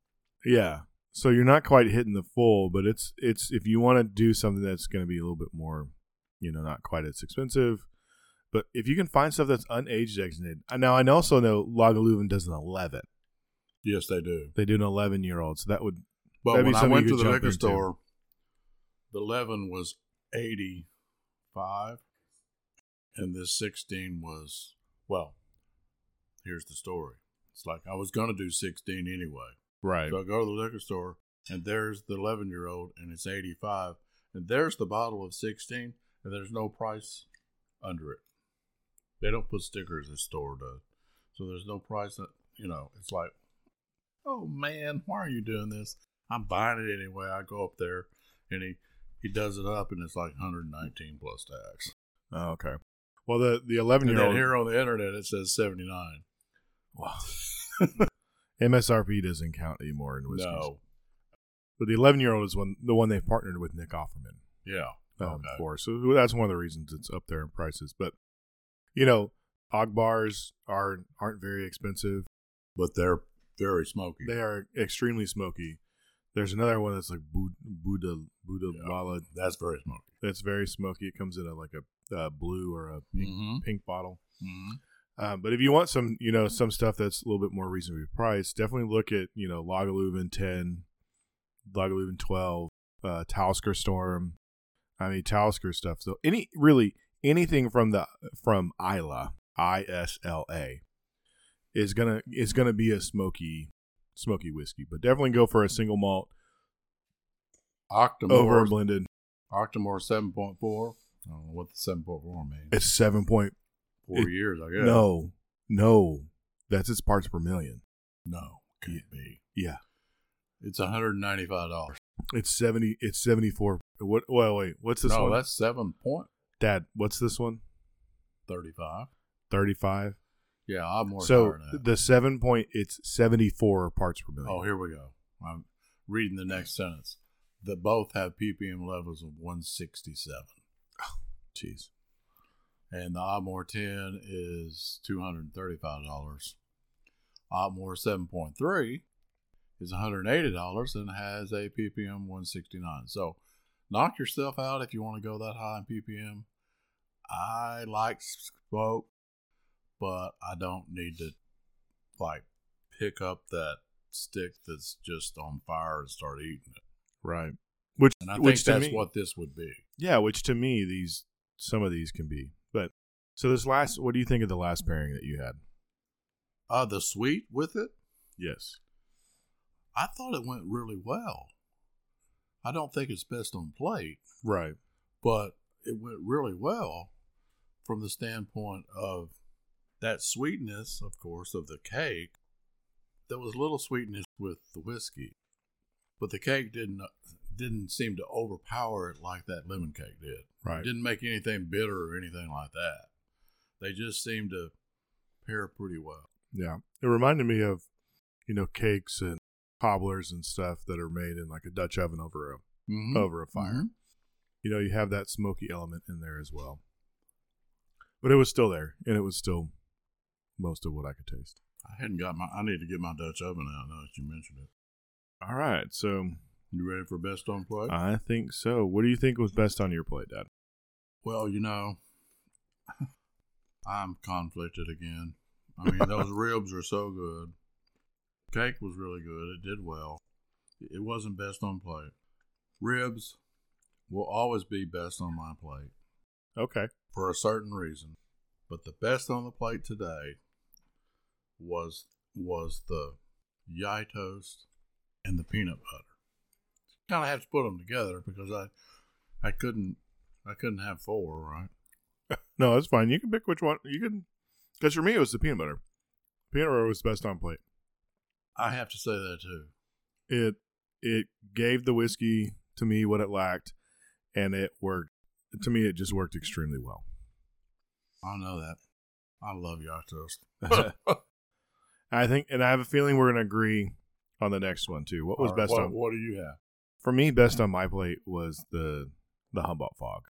Yeah. So you're not quite hitting the full, but it's it's if you want to do something that's going to be a little bit more, you know, not quite as expensive, but if you can find stuff that's unaged designated. Now I also know Lagavulin does an 11. Yes, they do. They do an 11 year old, so that would But when I went to the liquor into. store, the 11 was 85 and this 16 was well, here's the story. It's like I was going to do 16 anyway. right. So I go to the liquor store and there's the 11 year old and it's 85 and there's the bottle of 16 and there's no price under it. They don't put stickers this store does. So there's no price that, you know, it's like, oh man, why are you doing this? I'm buying it anyway. I go up there and he, he does it up and it's like 119 plus tax. Oh, okay. Well, the the 11 year old here on the internet it says 79. Wow. MSRP doesn't count anymore in whiskeys. No. But the 11 year old is one the one they've partnered with Nick Offerman Yeah. um, Okay. for. So that's one of the reasons it's up there in prices. But you know, Og bars are aren't very expensive. But they're very smoky. They are extremely smoky. There's another one that's like Bud- Buddha Buddha Yeah. Lala. That's very smoky. That's very smoky. It comes in a like a uh, blue or a pink, Mhm. pink bottle. hmm Um, but if you want some, you know, some stuff that's a little bit more reasonably priced, definitely look at you know Lagavulin ten, Lagavulin twelve, uh, Talisker Storm. I mean Talisker stuff. So any really anything from the from Islay I S L A is gonna is gonna be a smoky smoky whiskey. But definitely go for a single malt Octomore over blended. Octomore 7.4. I don't know what the 7.4 means. It's seven point four it- years, I guess. No, no, that's its parts per million. No, can't be. Yeah. It's $195. It's seventy. It's seventy four. What? Well, wait. What's this no, one? that's 7.35. Dad. What's this one? Thirty five. Yeah, I'm more So tired of that. the seven point. It's seventy four parts per million. Oh, here we go. I'm reading the next sentence. That both have ppm levels of 167. Oh, jeez. And the Octomore 10 is $235. Octomore 7.3 is $180 and has a ppm 169. So knock yourself out if you want to go that high in ppm. I like smoke, but I don't need to like pick up that stick that's just on fire and start eating it. Right. Which And I think which that's me, what this would be. Yeah, which to me these some of these can be. But so this last. What do you think of the last pairing that you had? Uh, the sweet with it, Yes. I thought it went really well. I don't think it's best on plate, Right. but it went really well from the standpoint of that sweetness, of course, of the cake. There was little sweetness with the whiskey, but the cake didn't didn't seem to overpower it like that lemon cake did. Right. It didn't make anything bitter or anything like that. They just seemed to pair pretty well. Yeah. It reminded me of, you know, cakes and cobblers and stuff that are made in like a Dutch oven over a Mm-hmm. over a fire. Mhm. You know, you have that smoky element in there as well. But it was still there, and it was still most of what I could taste. I hadn't got my. I need to get my Dutch oven out now that you mentioned it. All right, so You ready for best on plate? I think so. What do you think was best on your plate, Dad? well, you know, I'm conflicted again. I mean, those ribs are so good. Cake was really good. It did well. It wasn't best on plate. Ribs will always be best on my plate Okay. for a certain reason. But the best on the plate today was was the Gjetost and the peanut butter. Kind of had to put them together because I I couldn't I couldn't have four, right? No, that's fine. You can pick which one. You can, because for me it was the peanut butter. Peanut butter was the best on plate. I have to say that too. It it gave the whiskey to me what it lacked, and it worked. To me, it just worked extremely well. I know that. I love Gjetost. I think, and I have a feeling we're going to agree on the next one too. What was right, best what, on what do you have? for me? Best on my plate was the the Humboldt fog.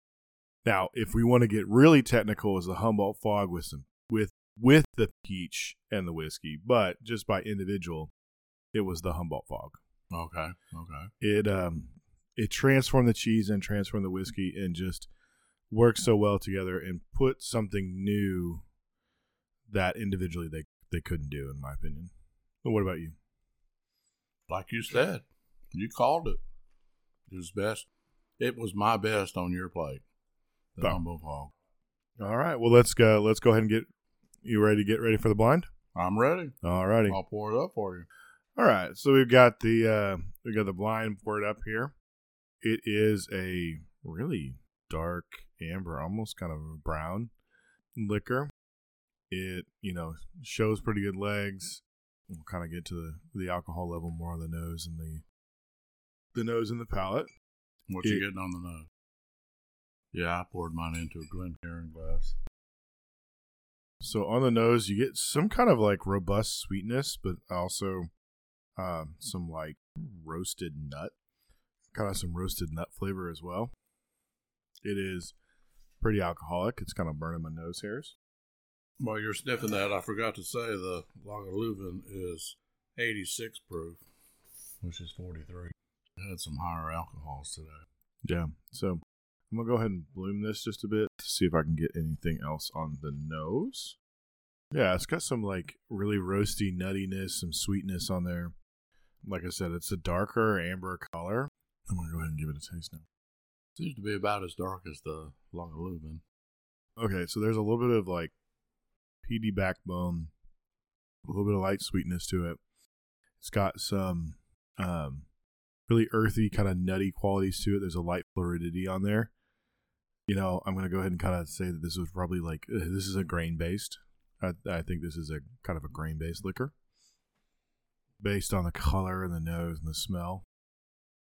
Now, if we want to get really technical, is the Humboldt fog with some with with the peach and the whiskey, but just by individual, it was the Humboldt fog. Okay, okay. It um it transformed the cheese and transformed the whiskey and just worked so well together and put something new that individually they they couldn't do, in my opinion. But what about you? Like you said, you called it. It was best. It was my best on your plate. The Humboldt fog. All right. Well, let's go. Let's go ahead and get you ready to get ready for the blind. I'm ready. All righty. I'll pour it up for you. All right. So we've got the uh we got the blind poured up here. It is a really dark amber, almost kind of brown liquor. It you know shows pretty good legs. We'll kind of get to the the alcohol level more on the nose and the the nose and the palate. What It- you getting on the nose? Yeah, I poured mine into a Glencairn glass. So on the nose, you get some kind of like robust sweetness, but also um, some like roasted nut, kind of some roasted nut flavor as well. It is pretty alcoholic. It's kind of burning my nose hairs. While you're sniffing that, I forgot to say the Lagavulin is 86 proof, which is 43. I had some higher alcohols today. Yeah. So I'm gonna go ahead and bloom this just a bit to see if I can get anything else on the nose. Yeah, it's got some like really roasty nuttiness, some sweetness on there. Like I said, it's a darker amber color. I'm gonna go ahead and give it a taste now. Seems to be about as dark as the Lagavulin. Okay, so there's a little bit of like peaty backbone, a little bit of light sweetness to it. It's got some um, really earthy, kind of nutty qualities to it. There's a light floridity on there. You know, I'm going to go ahead and kind of say that this was probably like uh, this is a grain based. I, I think this is a kind of a grain based liquor based on the color and the nose and the smell.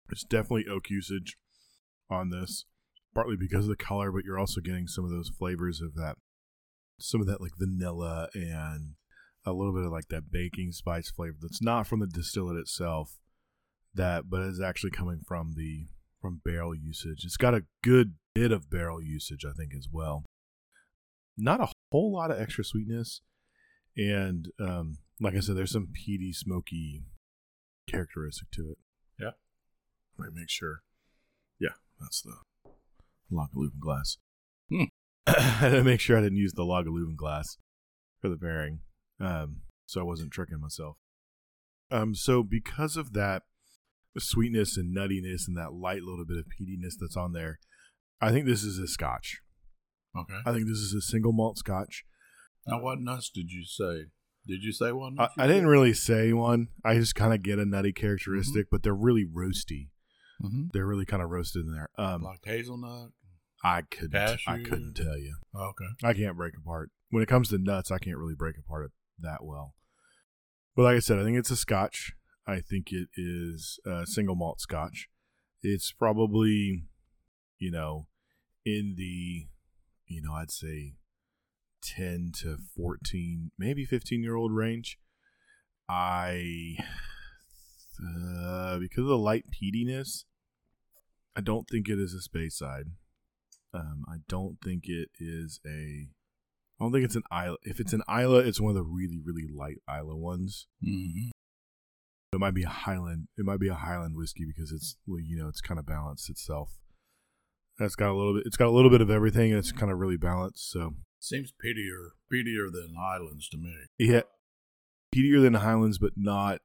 It's definitely oak usage on this, partly because of the color, but you're also getting some of those flavors of that, some of that like vanilla and a little bit of like that baking spice flavor that's not from the distillate itself, that but is actually coming from the from barrel usage. It's got a good bit of barrel usage, I think, as well. Not a whole lot of extra sweetness, and um, like I said, there's some peaty, smoky characteristic to it. Yeah. Let me make sure. Yeah, that's the lock Lagavulin glass. Hmm. I had to make sure I didn't use the Lagavulin glass for the pairing, um, so I wasn't tricking myself. Um, so because of that sweetness and nuttiness and that light little bit of peatiness that's on there, I think this is a Scotch. Okay. I think this is a single malt Scotch. Now, what nuts did you say? Did you say one? I, I didn't really say one. I just kind of get a nutty characteristic, but they're really roasty. Mhm. They're really kind of roasted in there. Um, Like hazelnut? I couldn't. I couldn't tell you. Okay. I can't break apart when it comes to nuts. I can't really break apart it that well. But like I said, I think it's a Scotch. I think it is a single malt Scotch. It's probably, you know, in the, you know, I'd say, ten to fourteen, maybe fifteen year old range. I, uh, because of the light peatiness, I don't think it is a Speyside. Um, I don't think it is a. I don't think it's an Islay. If it's an Islay, it's one of the really, really light Islay ones. Mm-hmm. It might be a Highland. It might be a Highland whiskey because it's well, you know it's kind of balanced itself. It's got a little bit. It's got a little bit of everything, and it's kind of really balanced. So Seems peatier, peatier than Highlands to me. yeah, peatier than Highlands, but not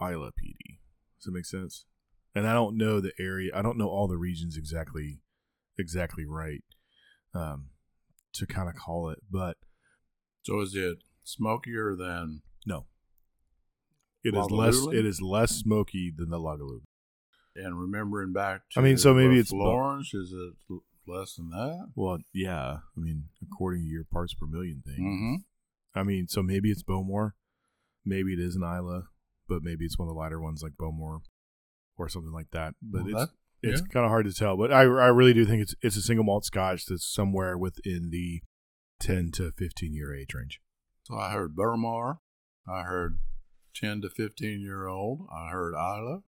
Islay peaty. Does that make sense? And I don't know the area. I don't know all the regions exactly, exactly right, um, to kind of call it. But So is it smokier than? no, it is less. It is less smoky than the Lagavulin. And remembering back to I mean, so maybe it's bo- Florence. Is it less than that? Well, yeah. I mean, according to your parts per million thing. Mm-hmm. I mean, so maybe it's Bowmore, maybe it is an Islay, but maybe it's one of the lighter ones like Bowmore or something like that. But Well, it's that- it's yeah. kind of hard to tell. But I I really do think it's it's a single malt Scotch that's somewhere within the ten to fifteen year age range. So I heard Bowmore. I heard ten to fifteen year old. I heard Islay.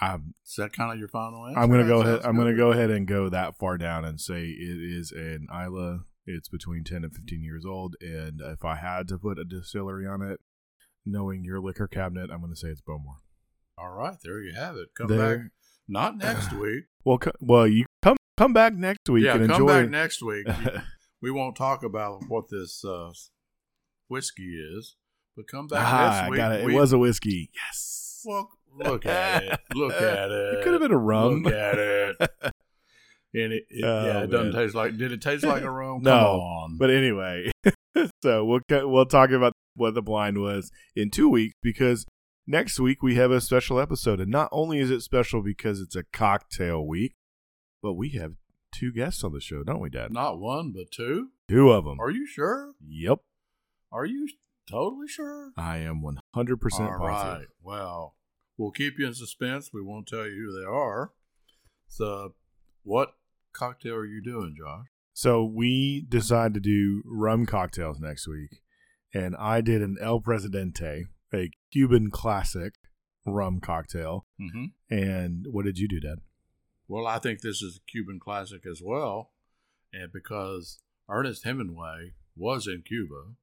I'm Is that kind of your final answer? I'm gonna go ahead. I'm gonna go ahead and go that far down and say it is an Islay. It's between ten and fifteen years old, and if I had to put a distillery on it, knowing your liquor cabinet, I'm gonna say it's Bowmore. All right, there you have it. Come There- back. Not next week. Well, co- well, you come come back next week yeah, and come enjoy. back next week. we won't talk about what this uh, whiskey is, but come back ah, next I week. got it. It was a whiskey. Yes. well. Look at it. Look at it. It could have been a rum. Look at it. And it, it Oh, yeah, it doesn't taste like. Did it taste like a rum? No, on. But anyway, so we'll we'll talk about what the blind was in two weeks because next week we have a special episode, and not only is it special because it's a cocktail week, but we have two guests on the show, don't we, Dad? not one, but two. Two of them. Are you sure? Yep, Are you totally sure? I am one hundred percent All positive. right. Well, we'll keep you in suspense. We won't tell you who they are. So, what cocktail are you doing, Josh? So we decided to do rum cocktails next week, and I did an El Presidente, a Cuban classic rum cocktail. Mm-hmm. And what did you do, Dad? Well, I think this is a Cuban classic as well, and because Ernest Hemingway was in Cuba,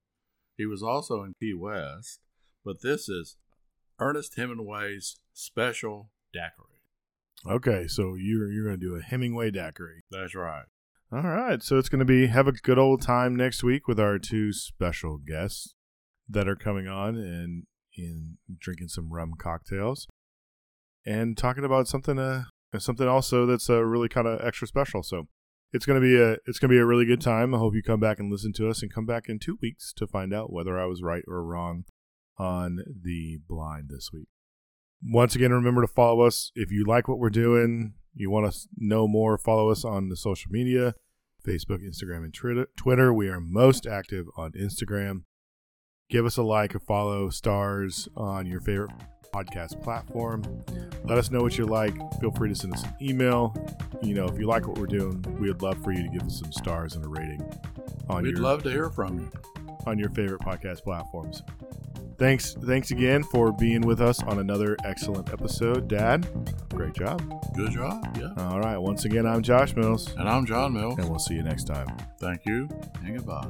he was also in Key West, but this is Ernest Hemingway's special daiquiri. Okay, so you're you're going to do a Hemingway daiquiri. That's right. All right, so it's going to be have a good old time next week with our two special guests that are coming on and in drinking some rum cocktails and talking about something uh something also that's uh, really kind of extra special. So it's gonna be a it's gonna be a really good time. I hope you come back and listen to us and come back in two weeks to find out whether I was right or wrong on the blind this week. Once again, remember to follow us if you like what we're doing. You want to know more? Follow us on the social media Facebook, Instagram, and. Twitter. We are most active on Instagram. Give us a like, a follow, stars on your favorite podcast platform. Let us know what you like. Feel free to send us an email. You know, if you like what we're doing, we would love for you to give us some stars and a rating on We'd your love to hear from you. on your favorite podcast platforms. Thanks, thanks again for being with us on another excellent episode, Dad. Great job. Good job. Yeah. All right, once again, I'm Josh Mills, And I'm John Mills. and we'll see you next time. Thank you and goodbye.